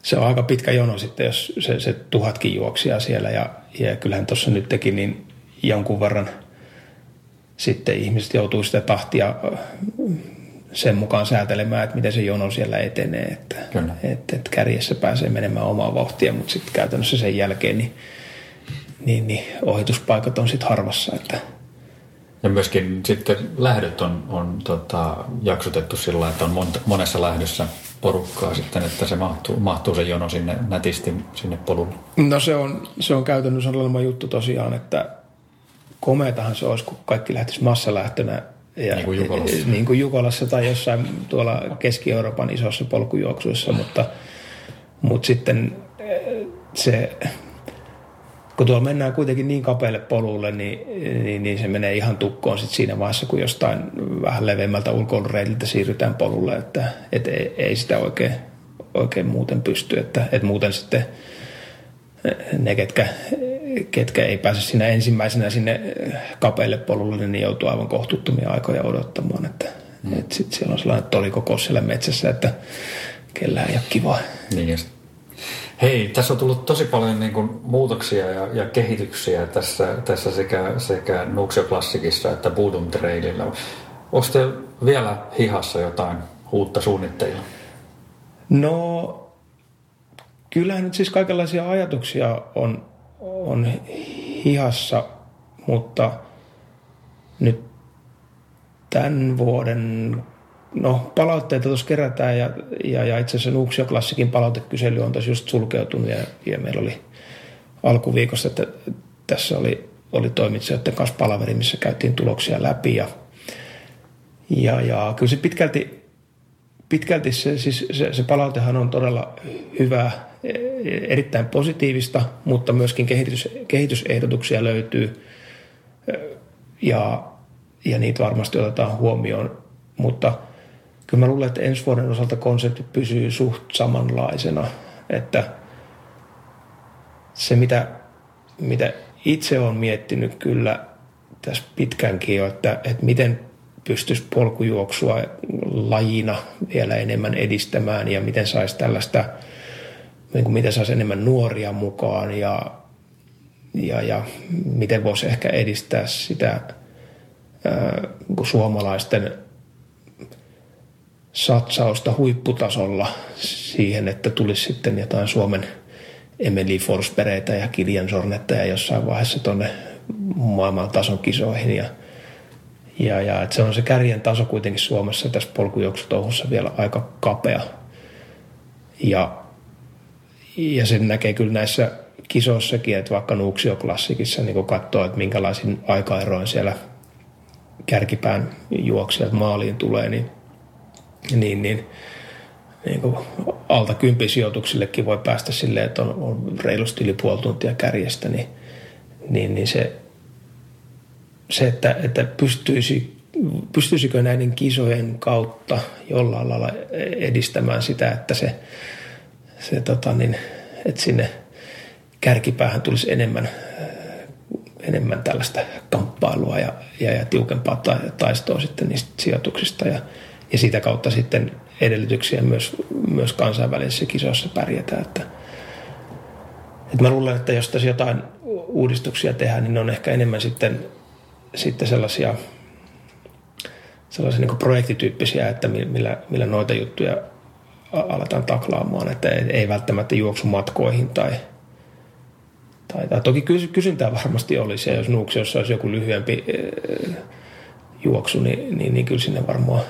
S2: se on aika pitkä jono sitten, jos se, se tuhatkin juoksia siellä. Ja, ja kyllähän tuossa nyt teki niin jonkun verran sitten ihmiset joutuu sitä tahtia sen mukaan säätelemään, että miten se jono siellä etenee. Että, että, että kärjessä pääsee menemään omaa vauhtia, mutta sitten käytännössä sen jälkeen niin, niin, niin ohituspaikat on sitten harvassa. Että,
S1: ja myöskin sitten lähdöt on, on tota, jaksotettu sillä että on monta, monessa lähdössä porukkaa sitten, että se mahtuu, mahtuu se jono sinne nätisti sinne polulle.
S2: No se on, se on käytännössä sellainen juttu tosiaan, että komeatahan se olisi, kun kaikki lähtisi massalähtönä
S1: ja, niin kuin Jukolassa.
S2: Niin kuin Jukolassa tai jossain tuolla Keski-Euroopan isossa polkujuoksuissa, mutta, mutta sitten eh, se kun tuolla mennään kuitenkin niin kapealle polulle, niin, niin, niin se menee ihan tukkoon sit siinä vaiheessa, kun jostain vähän leveämmältä ulkoilureitiltä siirrytään polulle, että et ei, ei sitä oikein, oikein muuten pysty, että et muuten sitten ne, ketkä, ketkä ei pääse siinä ensimmäisenä sinne kapeille polulle, niin joutuu aivan kohtuuttomia aikoja odottamaan, että mm. et sitten siellä on sellainen tolikokous siellä metsässä, että kellään ei ole kiva.
S1: Niin, Hei, tässä on tullut tosi paljon niin kuin, muutoksia ja, ja kehityksiä tässä, tässä sekä, sekä Nuuksio Klassikissa että Budum Traililla. Onko vielä hihassa jotain uutta suunnitteilla?
S2: No, kyllähän nyt siis kaikenlaisia ajatuksia on, on hihassa, mutta nyt tämän vuoden no, palautteita tuossa kerätään ja, ja, ja itse asiassa Nuuksio Klassikin palautekysely on tuossa just sulkeutunut ja, ja meillä oli alkuviikosta, että tässä oli, oli toimitsijoiden kanssa palaveri, missä käytiin tuloksia läpi ja, ja, ja kyllä se pitkälti, pitkälti se, siis se, se palautehan on todella hyvä, erittäin positiivista, mutta myöskin kehitys, kehitysehdotuksia löytyy ja, ja niitä varmasti otetaan huomioon, mutta – kyllä mä luulen, että ensi vuoden osalta konsepti pysyy suht samanlaisena, että se mitä, mitä itse olen miettinyt kyllä tässä pitkänkin jo, että, että miten pystyisi polkujuoksua lajina vielä enemmän edistämään ja miten saisi tällaista, niin kuin miten saisi enemmän nuoria mukaan ja, ja, ja miten voisi ehkä edistää sitä ää, niin suomalaisten satsausta huipputasolla siihen, että tulisi sitten jotain Suomen Emily Forsbergitä ja Kilian Sornetteja jossain vaiheessa tuonne maailman tason kisoihin. Ja, ja, ja että se on se kärjen taso kuitenkin Suomessa tässä polkujuoksutouhussa vielä aika kapea. Ja, ja sen näkee kyllä näissä kisossakin, että vaikka Nuuksio-klassikissa niin katsoo, että minkälaisin aikaeroin siellä kärkipään juoksijat maaliin tulee, niin, niin, niin, niin kuin alta kympisijoituksillekin voi päästä silleen, että on, on reilusti yli puoli tuntia kärjestä, niin, niin, niin se, se, että, että pystyisi, pystyisikö näiden kisojen kautta jollain lailla edistämään sitä, että se, se tota niin, että sinne kärkipäähän tulisi enemmän, enemmän tällaista kamppailua ja, ja, ja tiukempaa taistoa sitten niistä sijoituksista ja, ja sitä kautta sitten edellytyksiä myös, myös kansainvälisissä kisoissa pärjätä. Että, että mä luulen, että jos tässä jotain uudistuksia tehdään, niin ne on ehkä enemmän sitten, sitten sellaisia, sellaisia niin projektityyppisiä, että millä, millä noita juttuja aletaan taklaamaan, että ei välttämättä juoksu matkoihin tai, tai, tai toki kysyntää varmasti olisi, ja jos Nuuksiossa olisi joku lyhyempi äh, juoksu, niin, niin, niin kyllä sinne varmaan,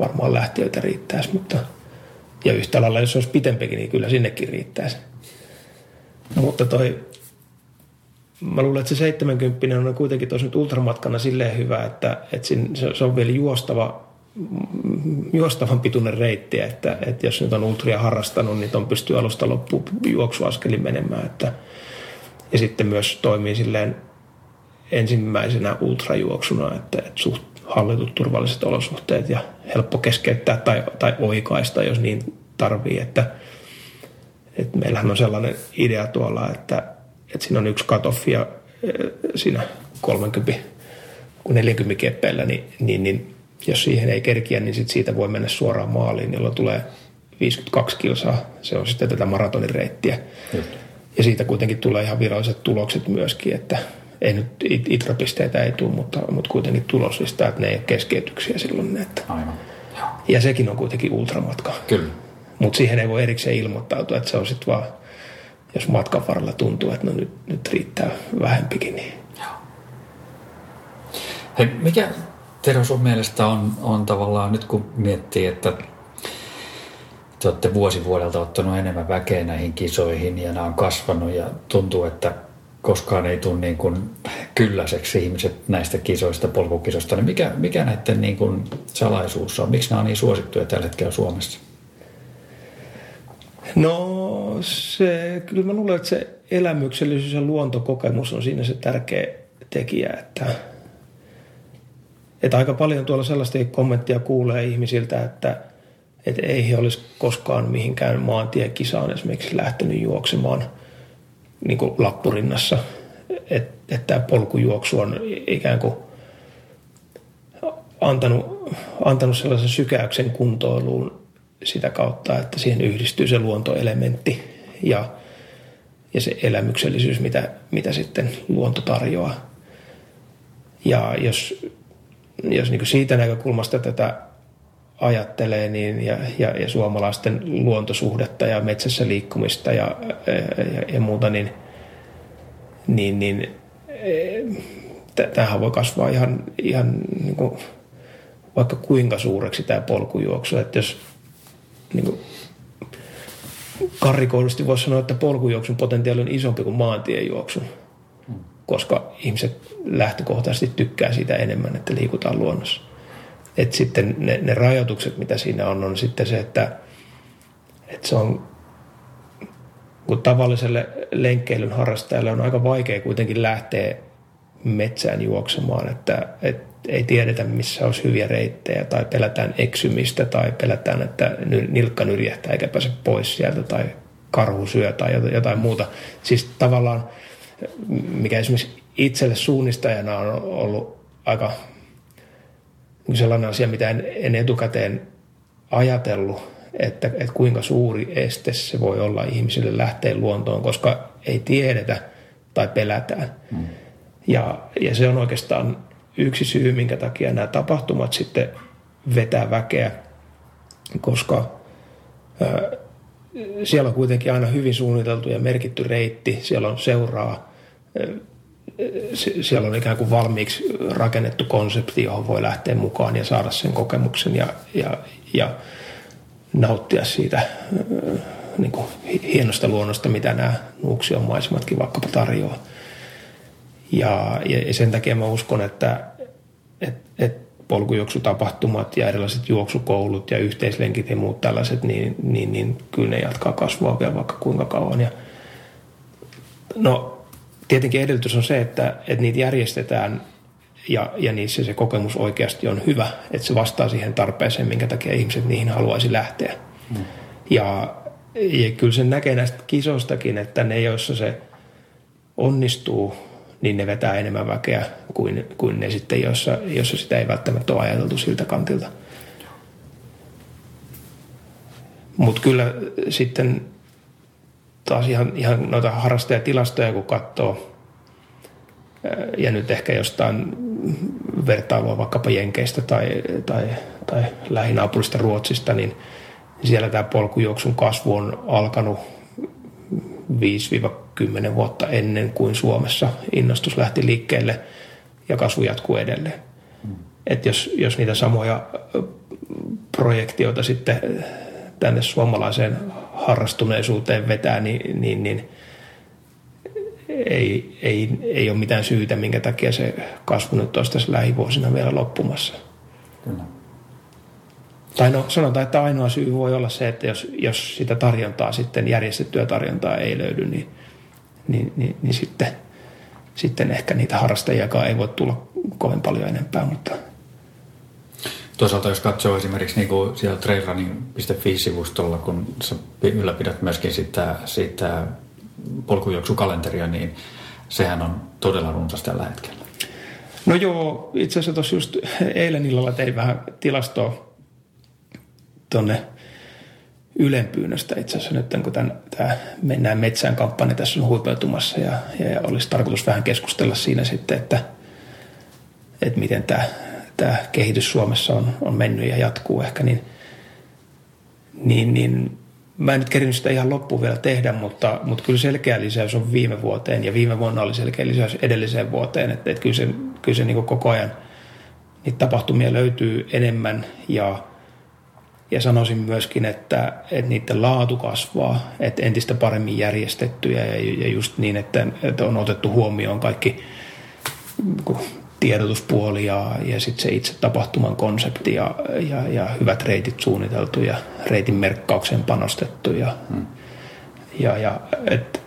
S2: varmaan lähtiöitä riittäisi, mutta ja yhtä lailla, jos olisi pitempikin, niin kyllä sinnekin riittäisi. Mutta toi, mä luulen, että se 70 on kuitenkin tuossa nyt ultramatkana silleen hyvä, että, että se on vielä juostava juostavan pituinen reitti, että, että jos nyt on ultria harrastanut, niin on pystyy alusta loppuun juoksuaskelin menemään. Että, ja sitten myös toimii silleen ensimmäisenä ultrajuoksuna, että, että suht hallitut turvalliset olosuhteet ja helppo keskeyttää tai, tai oikaista, jos niin tarvii. Että, että meillähän on sellainen idea tuolla, että, että siinä on yksi cutoff ja siinä 30 40 keppeillä, niin, niin, niin jos siihen ei kerkiä, niin sit siitä voi mennä suoraan maaliin, jolloin tulee 52 kilsaa. Se on sitten tätä maratonin reittiä. Ja siitä kuitenkin tulee ihan viralliset tulokset myöskin, että ei nyt itrapisteitä ei tule, mutta, mutta kuitenkin tuloslista, että ne ei ole keskeytyksiä silloin. Että.
S1: Aivan.
S2: Ja sekin on kuitenkin ultramatka.
S1: Kyllä.
S2: Mutta siihen ei voi erikseen ilmoittautua, että se on sitten vaan, jos matkan varrella tuntuu, että no nyt, nyt riittää vähempikin. Niin.
S1: Hei, mikä Tero sun mielestä on, on tavallaan, nyt kun miettii, että te olette vuosi vuodelta ottanut enemmän väkeä näihin kisoihin ja nämä on kasvanut ja tuntuu, että koskaan ei tule niin kuin kylläiseksi ihmiset näistä kisoista, polkukisoista, niin mikä, mikä näiden niin kuin salaisuus on? Miksi nämä on niin suosittuja tällä hetkellä Suomessa?
S2: No se, kyllä mä luulen, että se elämyksellisyys ja luontokokemus on siinä se tärkeä tekijä, että – että aika paljon tuolla sellaista kommenttia kuulee ihmisiltä, että, että ei he olisi koskaan mihinkään maantiekisaan esimerkiksi lähtenyt juoksemaan niin kuin lappurinnassa. Että, että tämä polkujuoksu on ikään kuin antanut, antanut sellaisen sykäyksen kuntoiluun sitä kautta, että siihen yhdistyy se luontoelementti ja, ja se elämyksellisyys, mitä, mitä sitten luonto tarjoaa. Ja jos jos niin siitä näkökulmasta tätä ajattelee niin, ja, ja, ja suomalaisten luontosuhdetta ja metsässä liikkumista ja, ja, ja muuta, niin, niin, niin tämähän voi kasvaa ihan, ihan niin kuin, vaikka kuinka suureksi tämä polkujuoksu. Että jos niin kuin, karrikoidusti voisi sanoa, että polkujuoksun potentiaali on isompi kuin maantiejuoksun – koska ihmiset lähtökohtaisesti tykkää siitä enemmän, että liikutaan luonnossa. Et sitten ne, ne rajoitukset, mitä siinä on, on sitten se, että, että se on kun tavalliselle lenkkeilyn harrastajalle on aika vaikea kuitenkin lähteä metsään juoksemaan, että, että ei tiedetä, missä olisi hyviä reittejä tai pelätään eksymistä tai pelätään, että nilkka nyrjähtää eikä pääse pois sieltä tai karhu syö tai jotain muuta. Siis tavallaan – mikä esimerkiksi itselle suunnistajana on ollut aika sellainen asia, mitä en, en etukäteen ajatellut, että, että kuinka suuri este se voi olla ihmisille lähteä luontoon, koska ei tiedetä tai pelätään. Mm. Ja, ja se on oikeastaan yksi syy, minkä takia nämä tapahtumat sitten vetää väkeä, koska ö, siellä on kuitenkin aina hyvin suunniteltu ja merkitty reitti, siellä on seuraa siellä on ikään kuin valmiiksi rakennettu konsepti, johon voi lähteä mukaan ja saada sen kokemuksen ja, ja, ja nauttia siitä niin kuin hienosta luonnosta, mitä nämä Nuuksion maisematkin vaikkapa tarjoaa. Ja, ja sen takia mä uskon, että et, et polkujuoksutapahtumat ja erilaiset juoksukoulut ja yhteislenkit ja muut tällaiset, niin, niin, niin kyllä ne jatkaa kasvua vielä vaikka kuinka kauan. Ja, no tietenkin edellytys on se, että, että niitä järjestetään ja, ja niissä se kokemus oikeasti on hyvä, että se vastaa siihen tarpeeseen, minkä takia ihmiset niihin haluaisi lähteä. Mm. Ja, ja kyllä sen näkee näistä kisoistakin, että ne, joissa se onnistuu, niin ne vetää enemmän väkeä kuin, kuin ne sitten, joissa, joissa sitä ei välttämättä ole ajateltu siltä kantilta. Mutta kyllä sitten taas ihan, ihan noita harrastajatilastoja kun katsoo, ja nyt ehkä jostain vertailua vaikkapa Jenkeistä tai, tai, tai lähinaapurista Ruotsista, niin siellä tämä polkujuoksun kasvu on alkanut 5-10 vuotta ennen kuin Suomessa innostus lähti liikkeelle ja kasvu jatkuu edelleen. Mm. Et jos, jos niitä samoja projektioita sitten tänne suomalaiseen harrastuneisuuteen vetää, niin, niin, niin ei, ei, ei ole mitään syytä, minkä takia se kasvu nyt olisi tässä lähivuosina vielä loppumassa. Kyllä. Tai no sanotaan, että ainoa syy voi olla se, että jos, jos sitä tarjontaa sitten, järjestettyä tarjontaa ei löydy, niin, niin, niin, niin sitten, sitten ehkä niitä harrastajiakaan ei voi tulla kovin paljon enempää, mutta
S1: Toisaalta jos katsoo esimerkiksi niin kuin siellä trailrunning.fi-sivustolla, kun sä ylläpidät myöskin sitä, sitä polkujuoksukalenteria, niin sehän on todella runsas tällä hetkellä.
S2: No joo, itse asiassa tuossa just eilen illalla tein vähän tilastoa tuonne ylenpyynnöstä itse asiassa nyt, kun tämän, tämä Mennään metsään kampanja tässä on huipeutumassa ja, ja olisi tarkoitus vähän keskustella siinä sitten, että, että miten tämä, tämä kehitys Suomessa on, on mennyt ja jatkuu ehkä, niin, niin, niin Mä en nyt kerinyt sitä ihan loppuun vielä tehdä, mutta, mutta kyllä selkeä lisäys on viime vuoteen ja viime vuonna oli selkeä lisäys edelliseen vuoteen. Että, että kyllä se, kyllä se niin koko ajan niitä tapahtumia löytyy enemmän ja ja sanoisin myöskin, että, että niiden laatu kasvaa, että entistä paremmin järjestettyjä ja, ja just niin, että, että on otettu huomioon kaikki tiedotuspuoli ja, ja sitten se itse tapahtuman konsepti ja, ja, ja hyvät reitit suunniteltu ja reitin merkkaukseen panostettu. Ja, hmm. ja, ja et,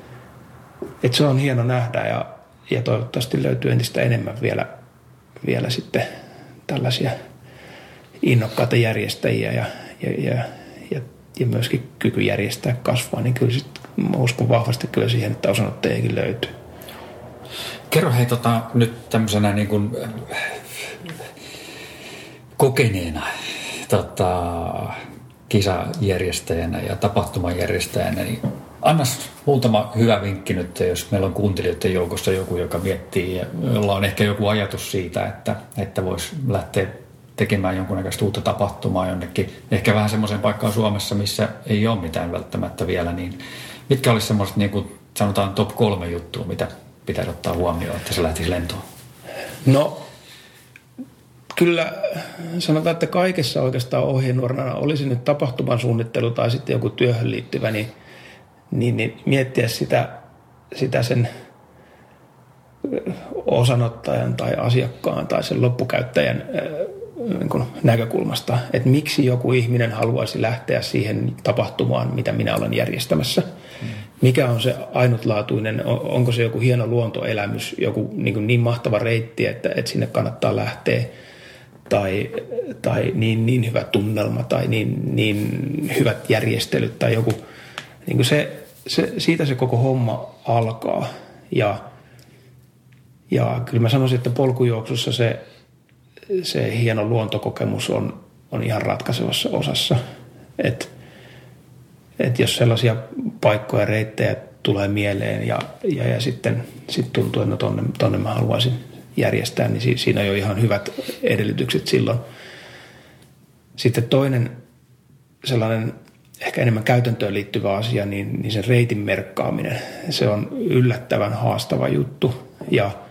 S2: et se on hieno nähdä ja, ja toivottavasti löytyy entistä enemmän vielä, vielä sitten tällaisia innokkaita järjestäjiä ja, ja, ja, ja, ja myöskin kyky järjestää kasvaa, niin kyllä sit, mä uskon vahvasti kyllä siihen, että osanottajiakin löytyy.
S1: Kerro hei tota, nyt tämmöisenä niin kuin, kokeneena tota, kisajärjestäjänä ja tapahtumajärjestäjänä, niin annas muutama hyvä vinkki nyt, jos meillä on kuuntelijoiden joukossa joku, joka miettii ja jolla on ehkä joku ajatus siitä, että, että voisi lähteä tekemään jonkunnäköistä uutta tapahtumaa jonnekin, ehkä vähän semmoiseen paikkaan Suomessa, missä ei ole mitään välttämättä vielä, niin mitkä olisi semmoiset niin kuin sanotaan top kolme juttua, mitä pitäisi ottaa huomioon, että se lähtisi lentoon?
S2: No, kyllä sanotaan, että kaikessa oikeastaan ohjenuorana olisi nyt tapahtuman suunnittelu tai sitten joku työhön liittyvä, niin, niin, niin miettiä sitä, sitä sen osanottajan tai asiakkaan tai sen loppukäyttäjän niin kuin näkökulmasta, että miksi joku ihminen haluaisi lähteä siihen tapahtumaan, mitä minä olen järjestämässä. Mikä on se ainutlaatuinen, onko se joku hieno luontoelämys, joku niin, kuin niin mahtava reitti, että, että sinne kannattaa lähteä, tai, tai niin, niin hyvä tunnelma, tai niin, niin hyvät järjestelyt, tai joku, niin kuin se, se, siitä se koko homma alkaa. Ja, ja kyllä mä sanoisin, että polkujuoksussa se se hieno luontokokemus on, on ihan ratkaisevassa osassa. Että et jos sellaisia paikkoja, reittejä tulee mieleen ja, ja, ja sitten sit tuntuu, että no tonne, tonne mä haluaisin järjestää, niin siinä on jo ihan hyvät edellytykset silloin. Sitten toinen sellainen ehkä enemmän käytäntöön liittyvä asia, niin, niin sen reitin merkkaaminen. Se on yllättävän haastava juttu ja –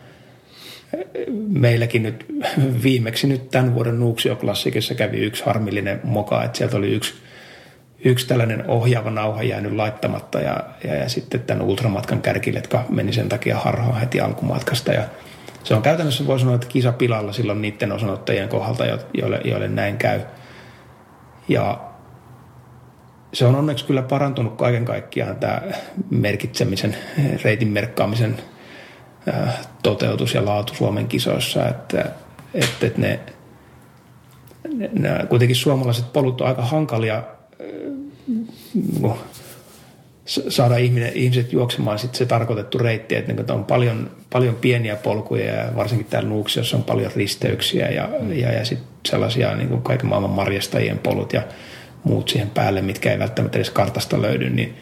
S2: meilläkin nyt viimeksi nyt tämän vuoden Nuuksio-klassikissa kävi yksi harmillinen moka, että sieltä oli yksi, yksi tällainen ohjaava nauha jäänyt laittamatta ja, ja, ja sitten tämän ultramatkan kärkiletka meni sen takia harhaan heti alkumatkasta ja se on käytännössä voi sanoa, että kisa pilalla silloin niiden osanottajien kohdalta, joille, joille näin käy. Ja se on onneksi kyllä parantunut kaiken kaikkiaan tämä merkitsemisen, reitin merkkaamisen toteutus ja laatu Suomen kisoissa, että, että, ne, ne, ne, kuitenkin suomalaiset polut on aika hankalia saada ihminen, ihmiset juoksemaan sit se tarkoitettu reitti, että niin on paljon, paljon pieniä polkuja ja varsinkin täällä Nuuksiossa on paljon risteyksiä ja, ja, ja sitten sellaisia niin kuin kaiken maailman marjastajien polut ja muut siihen päälle, mitkä ei välttämättä edes kartasta löydy, niin,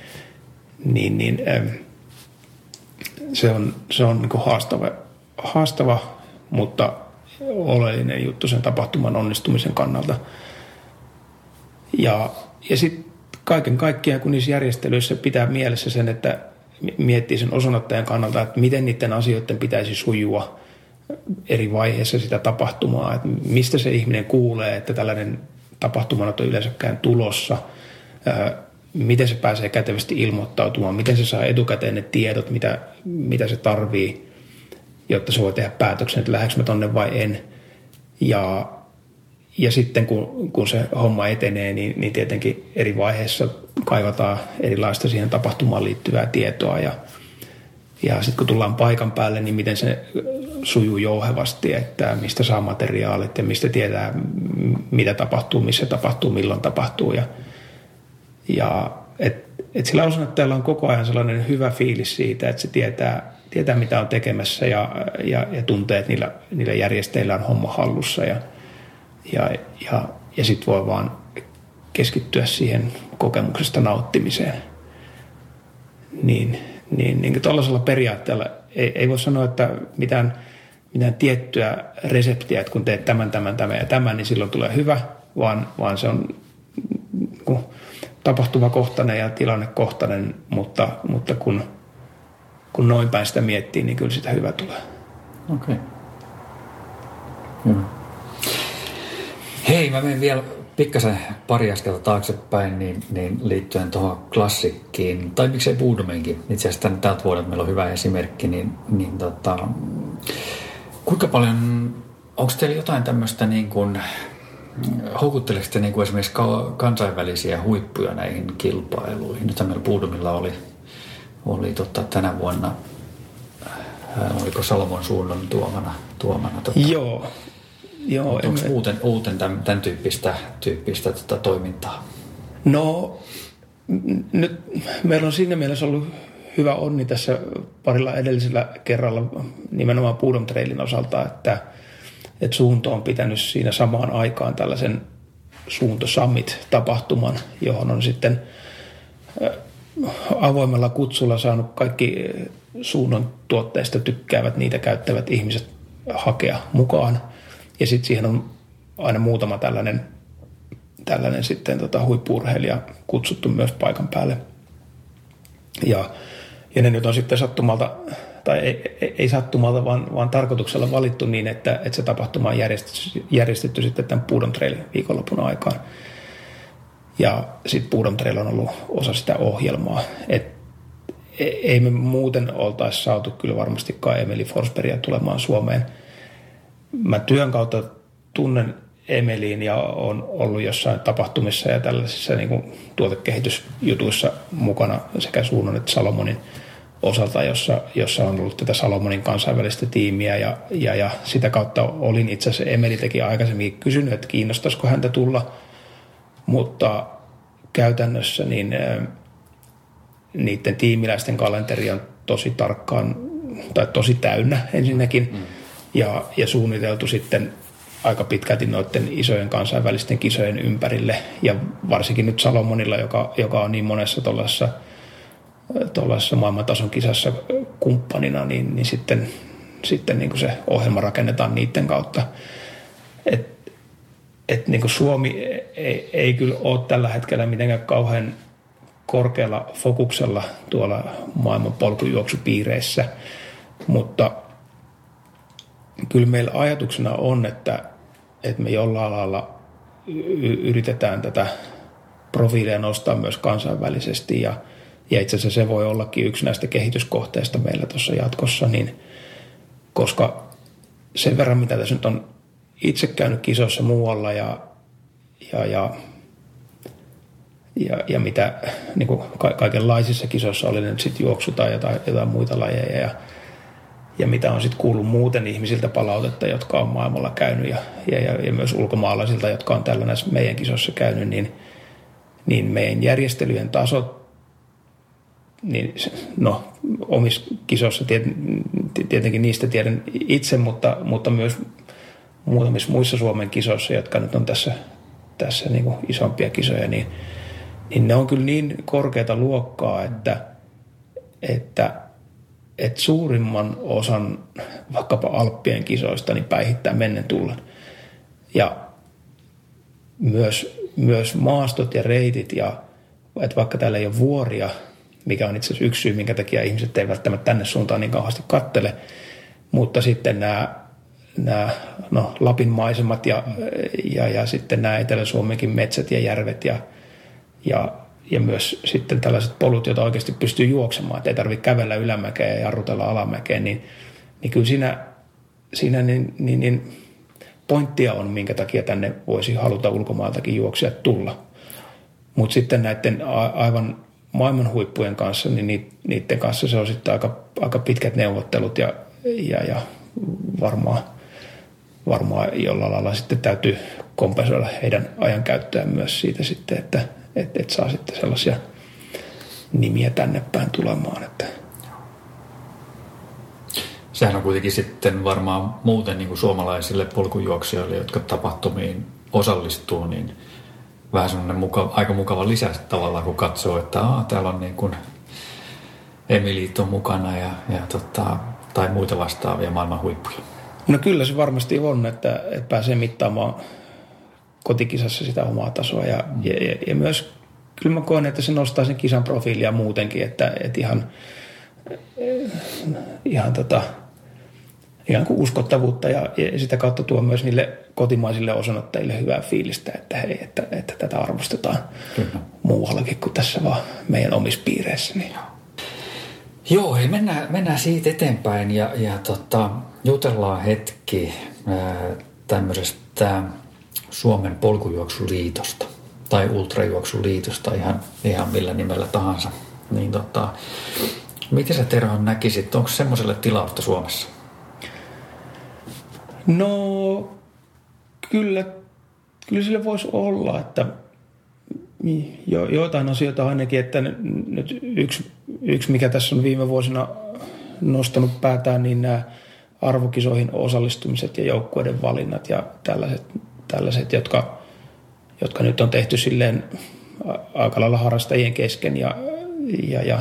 S2: niin, niin se on, se on niin haastava, haastava, mutta oleellinen juttu sen tapahtuman onnistumisen kannalta. Ja, ja sitten kaiken kaikkiaan, kun niissä järjestelyissä pitää mielessä sen, että miettii sen osanottajan kannalta, että miten niiden asioiden pitäisi sujua eri vaiheissa sitä tapahtumaa, että mistä se ihminen kuulee, että tällainen tapahtuma on yleensäkään tulossa, miten se pääsee kätevästi ilmoittautumaan, miten se saa etukäteen ne tiedot, mitä, mitä se tarvii, jotta se voi tehdä päätöksen, että lähdekö mä tonne vai en. Ja ja sitten kun, kun se homma etenee, niin, niin tietenkin eri vaiheissa kaivataan erilaista siihen tapahtumaan liittyvää tietoa ja, ja sitten kun tullaan paikan päälle, niin miten se sujuu jouhevasti, että mistä saa materiaalit ja mistä tietää, mitä tapahtuu, missä tapahtuu, milloin tapahtuu. Ja, ja et, et sillä osannottajalla on koko ajan sellainen hyvä fiilis siitä, että se tietää, tietää mitä on tekemässä ja, ja, ja tuntee, että niillä, niillä järjestäjillä on homma hallussa. Ja, ja, ja, ja sitten voi vaan keskittyä siihen kokemuksesta nauttimiseen. Niin, niin, niin tuollaisella periaatteella ei, ei voi sanoa, että mitään, mitään tiettyä reseptiä, että kun teet tämän, tämän, tämän ja tämän, niin silloin tulee hyvä, vaan, vaan se on kun tapahtumakohtainen ja tilannekohtainen, mutta, mutta kun, kun noin päin sitä miettii, niin kyllä sitä hyvä tulee.
S1: Okei. Okay. Hmm. Hei, mä menen vielä pikkasen pari askelta taaksepäin niin, niin liittyen tuohon klassikkiin, tai miksei Budomenkin. Itse asiassa tämän, tältä vuodelta meillä on hyvä esimerkki, niin, niin tota, kuinka paljon, onko teillä jotain tämmöistä niin kuin, houkutteleeko te niin kuin esimerkiksi kansainvälisiä huippuja näihin kilpailuihin? Nyt meillä Budomilla oli, oli tota, tänä vuonna, oliko Salomon suunnan tuomana? tuomana tota,
S2: Joo,
S1: Joo, Onko emme... muuten, muuten tämän, tämän tyyppistä, tyyppistä tota toimintaa?
S2: No, nyt meillä on siinä mielessä ollut hyvä onni tässä parilla edellisellä kerralla nimenomaan Puudon Trailin osalta, että, että suunto on pitänyt siinä samaan aikaan tällaisen Suunto Summit-tapahtuman, johon on sitten avoimella kutsulla saanut kaikki suunnon tuotteista tykkäävät, niitä käyttävät ihmiset hakea mukaan – ja sitten siihen on aina muutama tällainen, tällainen sitten tota huippuurheilija kutsuttu myös paikan päälle. Ja, ja ne nyt on sitten sattumalta, tai ei, ei, ei sattumalta, vaan, vaan tarkoituksella valittu niin, että, että se tapahtuma on järjestetty, järjestetty sitten tämän Puudon Trail viikonlopun aikaan. Ja sitten Puudon Trail on ollut osa sitä ohjelmaa. Et e, ei me muuten oltaisi saatu kyllä varmastikaan Emeli Forsbergia tulemaan Suomeen – mä työn kautta tunnen Emeliin ja on ollut jossain tapahtumissa ja tällaisissa niin kuin tuotekehitysjutuissa mukana sekä Suunnon että Salomonin osalta, jossa, jossa on ollut tätä Salomonin kansainvälistä tiimiä ja, ja, ja sitä kautta olin itse asiassa, Emeli teki aikaisemmin kysynyt, että kiinnostaisiko häntä tulla, mutta käytännössä niin niiden tiimiläisten kalenteri on tosi tarkkaan tai tosi täynnä ensinnäkin. Mm ja, ja suunniteltu sitten aika pitkälti noiden isojen kansainvälisten kisojen ympärille. Ja varsinkin nyt Salomonilla, joka, joka on niin monessa tuollaisessa tuollaisessa maailmantason kisassa kumppanina, niin, niin sitten, sitten niin kuin se ohjelma rakennetaan niiden kautta. Et, et niin kuin Suomi ei, ei kyllä ole tällä hetkellä mitenkään kauhean korkealla fokuksella tuolla maailman polkujuoksupiireissä, mutta – kyllä meillä ajatuksena on, että, että me jollain lailla yritetään tätä profiilia nostaa myös kansainvälisesti ja, ja itse asiassa se voi ollakin yksi näistä kehityskohteista meillä tuossa jatkossa, niin koska sen verran, mitä tässä nyt on itse käynyt kisoissa muualla ja, ja, ja, ja, ja mitä niin kuin kaikenlaisissa kisoissa oli nyt sitten juoksu tai jotain, jotain muita lajeja ja, ja mitä on sitten kuullut muuten ihmisiltä palautetta, jotka on maailmalla käynyt ja, ja, ja, myös ulkomaalaisilta, jotka on tällä näissä meidän kisoissa käynyt, niin, niin meidän järjestelyjen tasot niin no, omissa kisoissa tietenkin niistä tiedän itse, mutta, mutta myös muutamissa muissa Suomen kisoissa, jotka nyt on tässä, tässä niin kuin isompia kisoja, niin, niin ne on kyllä niin korkeata luokkaa, että, että, että suurimman osan vaikkapa Alppien kisoista niin päihittää mennen tullen. Ja myös, myös maastot ja reitit ja että vaikka täällä ei ole vuoria, mikä on itse asiassa yksi syy, minkä takia ihmiset eivät välttämättä tänne suuntaan niin kauheasti kattele, mutta sitten nämä nämä no, Lapin maisemat ja, ja, ja sitten nämä Etelä-Suomenkin metsät ja järvet ja, ja, ja myös sitten tällaiset polut, joita oikeasti pystyy juoksemaan, että ei tarvitse kävellä ylämäkeen ja jarrutella alamäkeen, niin, niin kyllä siinä, siinä niin, niin, niin pointtia on, minkä takia tänne voisi haluta ulkomailtakin juoksia tulla. Mutta sitten näiden aivan maailman huippujen kanssa, niin niiden kanssa se on sitten aika, aika pitkät neuvottelut ja, ja, ja varmaan – varmaan jollain lailla sitten täytyy kompensoida heidän ajankäyttöään myös siitä sitten, että et, et saa sitten sellaisia nimiä tänne päin tulemaan. Että.
S1: Sehän on kuitenkin sitten varmaan muuten niin kuin suomalaisille polkujuoksijoille, jotka tapahtumiin osallistuu, niin vähän semmoinen mukava, aika mukava lisä tavallaan, kun katsoo, että Aa, täällä on niin kuin Emilit on mukana ja, ja tota, tai muita vastaavia maailman huippuja.
S2: No kyllä se varmasti on, että, että pääsee mittaamaan kotikisassa sitä omaa tasoa ja, mm. ja, ja, ja myös kyllä mä koen, että se nostaa sen kisan profiilia muutenkin, että, että ihan, ihan tota, ihan kuin uskottavuutta ja, ja sitä kautta tuo myös niille kotimaisille osanottajille hyvää fiilistä, että hei, että, että tätä arvostetaan Kyllä. muuallakin kuin tässä vaan meidän omissa piireissä. Niin.
S1: Joo, hei, mennään, mennään siitä eteenpäin ja, ja tota, jutellaan hetki tämmöisestä Suomen polkujuoksuliitosta tai ultrajuoksuliitosta ihan, ihan millä nimellä tahansa. Niin tota, miten sä Tero näkisit, onko semmoiselle tilausta Suomessa?
S2: No kyllä, kyllä sille voisi olla, että jo, joitain asioita ainakin, että nyt yksi, yksi, mikä tässä on viime vuosina nostanut päätään, niin nämä arvokisoihin osallistumiset ja joukkueiden valinnat ja tällaiset, tällaiset jotka, jotka nyt on tehty silleen aika lailla harrastajien kesken ja, ja, ja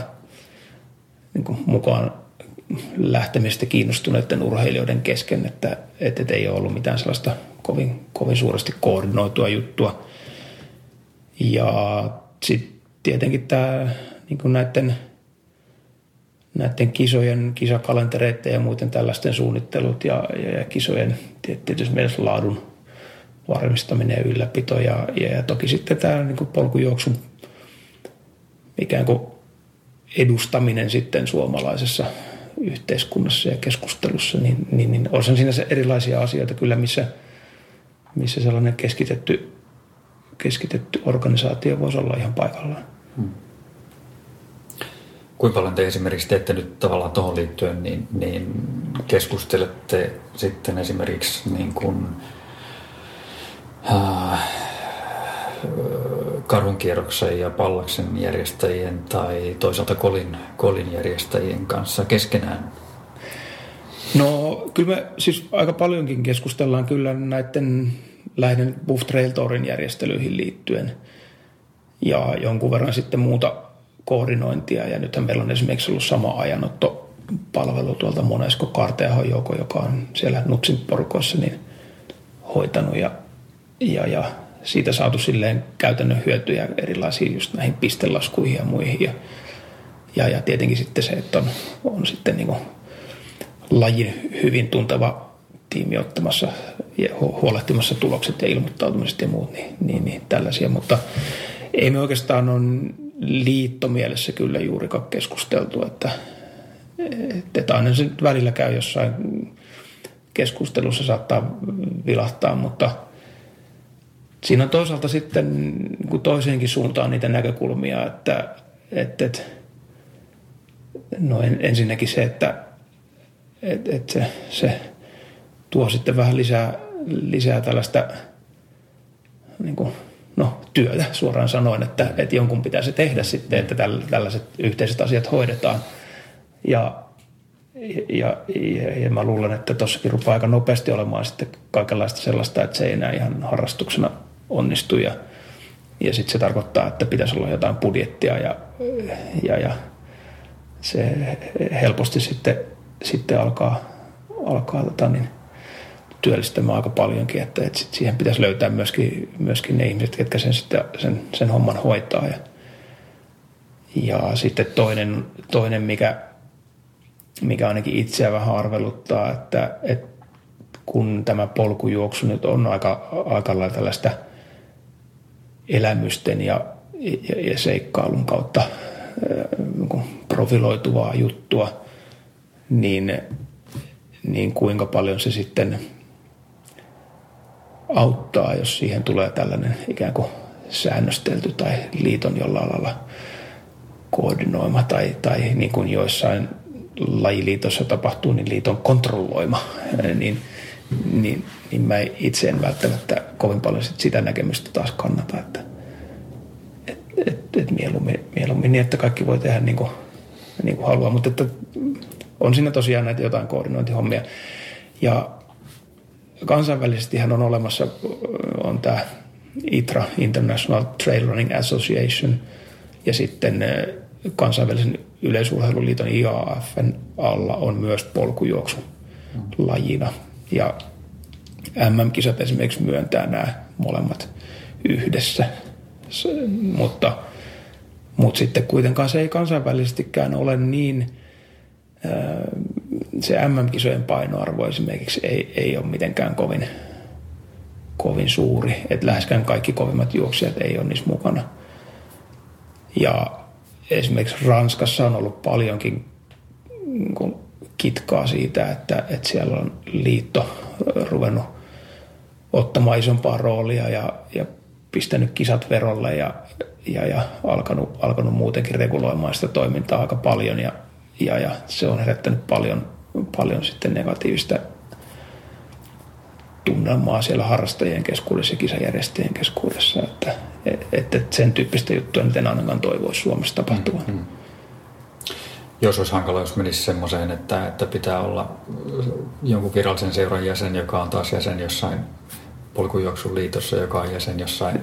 S2: niin kuin mukaan lähtemistä kiinnostuneiden urheilijoiden kesken, että, että ei ole ollut mitään sellaista kovin, kovin suuresti koordinoitua juttua. Ja sitten tietenkin tämä niin näiden – näiden kisojen, kisakalentereiden ja muuten tällaisten suunnittelut ja, ja, ja kisojen tietysti mielessä laadun varmistaminen ja ylläpito ja, ja, ja toki sitten tämä niin kuin polkujuoksun ikään kuin edustaminen sitten suomalaisessa yhteiskunnassa ja keskustelussa, niin, niin, niin on siinä erilaisia asioita kyllä, missä, missä sellainen keskitetty, keskitetty organisaatio voisi olla ihan paikallaan. Hmm.
S1: Kuinka paljon te esimerkiksi teette nyt tavallaan tuohon liittyen, niin, niin keskustelette sitten esimerkiksi niin kuin, äh, ja pallaksen järjestäjien tai toisaalta kolin, kolin järjestäjien kanssa keskenään?
S2: No kyllä me siis aika paljonkin keskustellaan kyllä näiden lähinnä Buff Trail Tourin järjestelyihin liittyen ja jonkun verran sitten muuta koordinointia. Ja nythän meillä on esimerkiksi ollut sama ajanotto palvelu tuolta Monesko Karteahon joko, joka on siellä Nutsin porukoissa niin hoitanut ja, ja, ja siitä saatu silleen käytännön hyötyjä erilaisiin just näihin pistelaskuihin ja muihin. Ja, ja, ja tietenkin sitten se, että on, on sitten niin lajin hyvin tunteva tiimi ottamassa ja huolehtimassa tulokset ja ilmoittautumiset ja muut, niin, niin, niin tällaisia. Mutta ei me oikeastaan on liittomielessä kyllä juurikaan keskusteltu, että, että aina se välillä käy jossain keskustelussa saattaa vilahtaa, mutta siinä on toisaalta sitten niin toiseenkin suuntaan niitä näkökulmia, että, että, no ensinnäkin se, että, että, että se, se tuo sitten vähän lisää, lisää tällaista niin kuin, työtä suoraan sanoen, että, että jonkun pitää se tehdä sitten, että tällaiset yhteiset asiat hoidetaan. Ja, ja, ja, ja mä luulen, että tuossakin rupeaa aika nopeasti olemaan sitten kaikenlaista sellaista, että se ei enää ihan harrastuksena onnistu. Ja, ja sitten se tarkoittaa, että pitäisi olla jotain budjettia ja, ja, ja se helposti sitten, sitten alkaa, alkaa tota niin, työllistämään aika paljonkin, että, että sit siihen pitäisi löytää myöskin, myöskin ne ihmiset, ketkä sen, sitten, sen, sen homman hoitaa. Ja, ja sitten toinen, toinen mikä, mikä ainakin itseä vähän arveluttaa, että, että kun tämä polkujuoksu nyt on aika, aika lailla tällaista elämysten ja, ja, ja seikkailun kautta niin profiloituvaa juttua, niin, niin kuinka paljon se sitten auttaa, jos siihen tulee tällainen ikään kuin säännöstelty tai liiton jollain lailla koordinoima tai, tai niin kuin joissain lajiliitossa tapahtuu, niin liiton kontrolloima, niin, niin, niin mä itse en välttämättä kovin paljon sit sitä näkemystä taas kannata, että et, et, et mieluummin, mieluummin niin, että kaikki voi tehdä niin kuin, niin kuin haluaa, mutta että on siinä tosiaan näitä jotain koordinointihommia. Ja kansainvälisesti hän on olemassa, on tämä ITRA, International Trail Running Association, ja sitten kansainvälisen yleisurheiluliiton IAFn alla on myös polkujuoksu lajina. Ja MM-kisat esimerkiksi myöntää nämä molemmat yhdessä. mutta, mutta sitten kuitenkaan se ei kansainvälisestikään ole niin se MM-kisojen painoarvo esimerkiksi ei, ei ole mitenkään kovin, kovin suuri. Että läheskään kaikki kovimmat juoksijat ei ole niissä mukana. Ja esimerkiksi Ranskassa on ollut paljonkin niin kitkaa siitä, että, että siellä on liitto ruvennut ottamaan isompaa roolia ja, ja pistänyt kisat verolle ja, ja, ja alkanut, alkanut muutenkin reguloimaan sitä toimintaa aika paljon. Ja, ja, ja se on herättänyt paljon paljon sitten negatiivista tunnelmaa siellä harrastajien keskuudessa ja kisajärjestäjien keskuudessa, että, että sen tyyppistä juttua nyt en ainakaan toivoisi Suomessa tapahtuvan. Mm-hmm.
S1: Jos olisi hankala, jos menisi semmoiseen, että, että pitää olla jonkun virallisen seuran jäsen, joka on taas jäsen jossain polkujuoksun liitossa, joka on jäsen jossain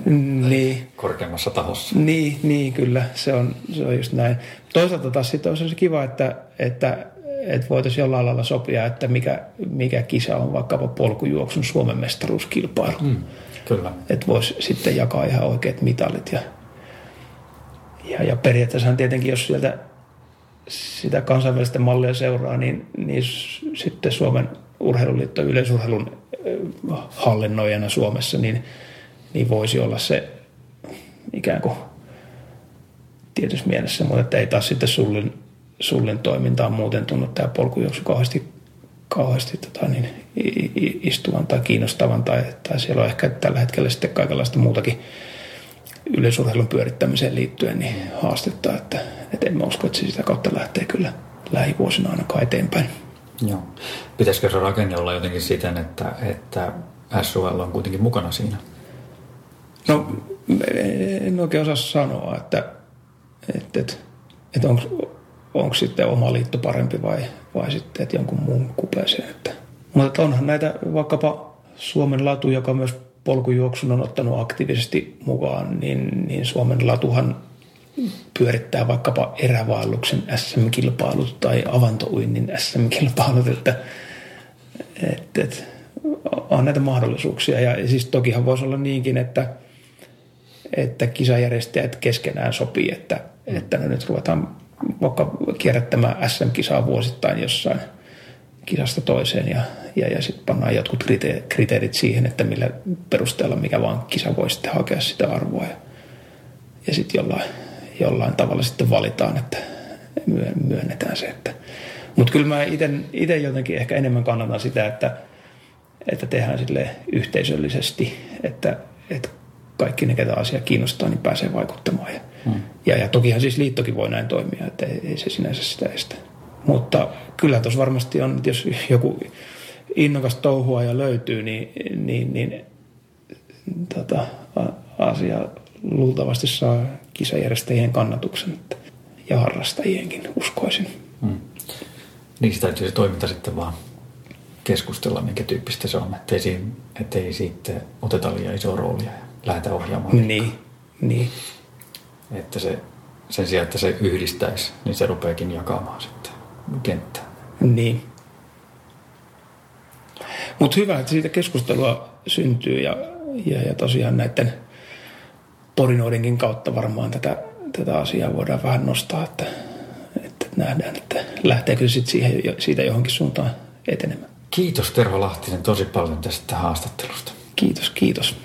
S1: niin. korkeammassa tahossa.
S2: Niin, niin, kyllä, se on, se on just näin. Toisaalta taas sitten olisi kiva, että, että että voitaisiin jollain lailla sopia, että mikä, mikä kisa on vaikkapa polkujuoksun Suomen mestaruuskilpailu. Mm,
S1: kyllä.
S2: Että voisi sitten jakaa ihan oikeat mitalit. Ja, ja, ja periaatteessa tietenkin, jos sieltä sitä kansainvälistä mallia seuraa, niin, niin sitten Suomen urheiluliitto yleisurheilun hallinnoijana Suomessa, niin, niin voisi olla se ikään kuin tietyssä mielessä, mutta ei taas sitten sullin Sullin toiminta on muuten tunnu tämä polkujuoksu kauheasti, kauheasti tota, niin, istuvan tai kiinnostavan tai, tai siellä on ehkä tällä hetkellä sitten kaikenlaista muutakin yleisurheilun pyörittämiseen liittyen niin haastetta, että, että en mä usko, että se sitä kautta lähtee kyllä lähivuosina ainakaan eteenpäin.
S1: Joo. Pitäisikö se rakenne olla jotenkin siten, että, että SUL on kuitenkin mukana siinä?
S2: No, en oikein osaa sanoa, että, että, että, että onko onko sitten oma liitto parempi vai, vai sitten että jonkun muun kupeeseen. Että. Mutta onhan näitä vaikkapa Suomen latu, joka myös polkujuoksun on ottanut aktiivisesti mukaan, niin, niin Suomen latuhan pyörittää vaikkapa erävaelluksen SM-kilpailut tai avantouinnin SM-kilpailut, että, että, että on näitä mahdollisuuksia. Ja siis tokihan voisi olla niinkin, että, että kisajärjestäjät keskenään sopii, että, että nyt ruvetaan vaikka kierrättämään SM-kisaa vuosittain jossain kisasta toiseen ja, ja, ja sitten pannaan jotkut kriteerit siihen, että millä perusteella mikä vaan kisa voi sitten hakea sitä arvoa. Ja, ja sitten jollain, jollain tavalla sitten valitaan, että myönnetään se. Että. Mutta kyllä mä itse jotenkin ehkä enemmän kannatan sitä, että, että tehdään sille yhteisöllisesti, että, että kaikki ne, ketä asia kiinnostaa, niin pääsee vaikuttamaan. Ja, hmm. ja, ja tokihan siis liittokin voi näin toimia, että ei, ei se sinänsä sitä estä. Mutta kyllä tuossa varmasti on, että jos joku innokas touhua ja löytyy, niin, niin, niin tota, asia luultavasti saa kisajärjestäjien kannatuksen että, ja harrastajienkin, uskoisin. Hmm.
S1: Niin täytyy se toiminta sitten vaan keskustella, minkä tyyppistä se on, ettei, siinä, ettei siitä oteta liian isoa roolia ja lähdetä ohjaamaan.
S2: Niin, niin.
S1: Että se, sen sijaan, että se yhdistäisi, niin se rupeakin jakamaan sitten kenttää.
S2: Niin. Mutta hyvä, että siitä keskustelua syntyy ja, ja, ja tosiaan näiden porinoidenkin kautta varmaan tätä, tätä asiaa voidaan vähän nostaa, että, että nähdään, että lähteekö se sitten siihen, siitä johonkin suuntaan etenemään.
S1: Kiitos Terho Lahtinen tosi paljon tästä haastattelusta.
S2: Kiitos, kiitos.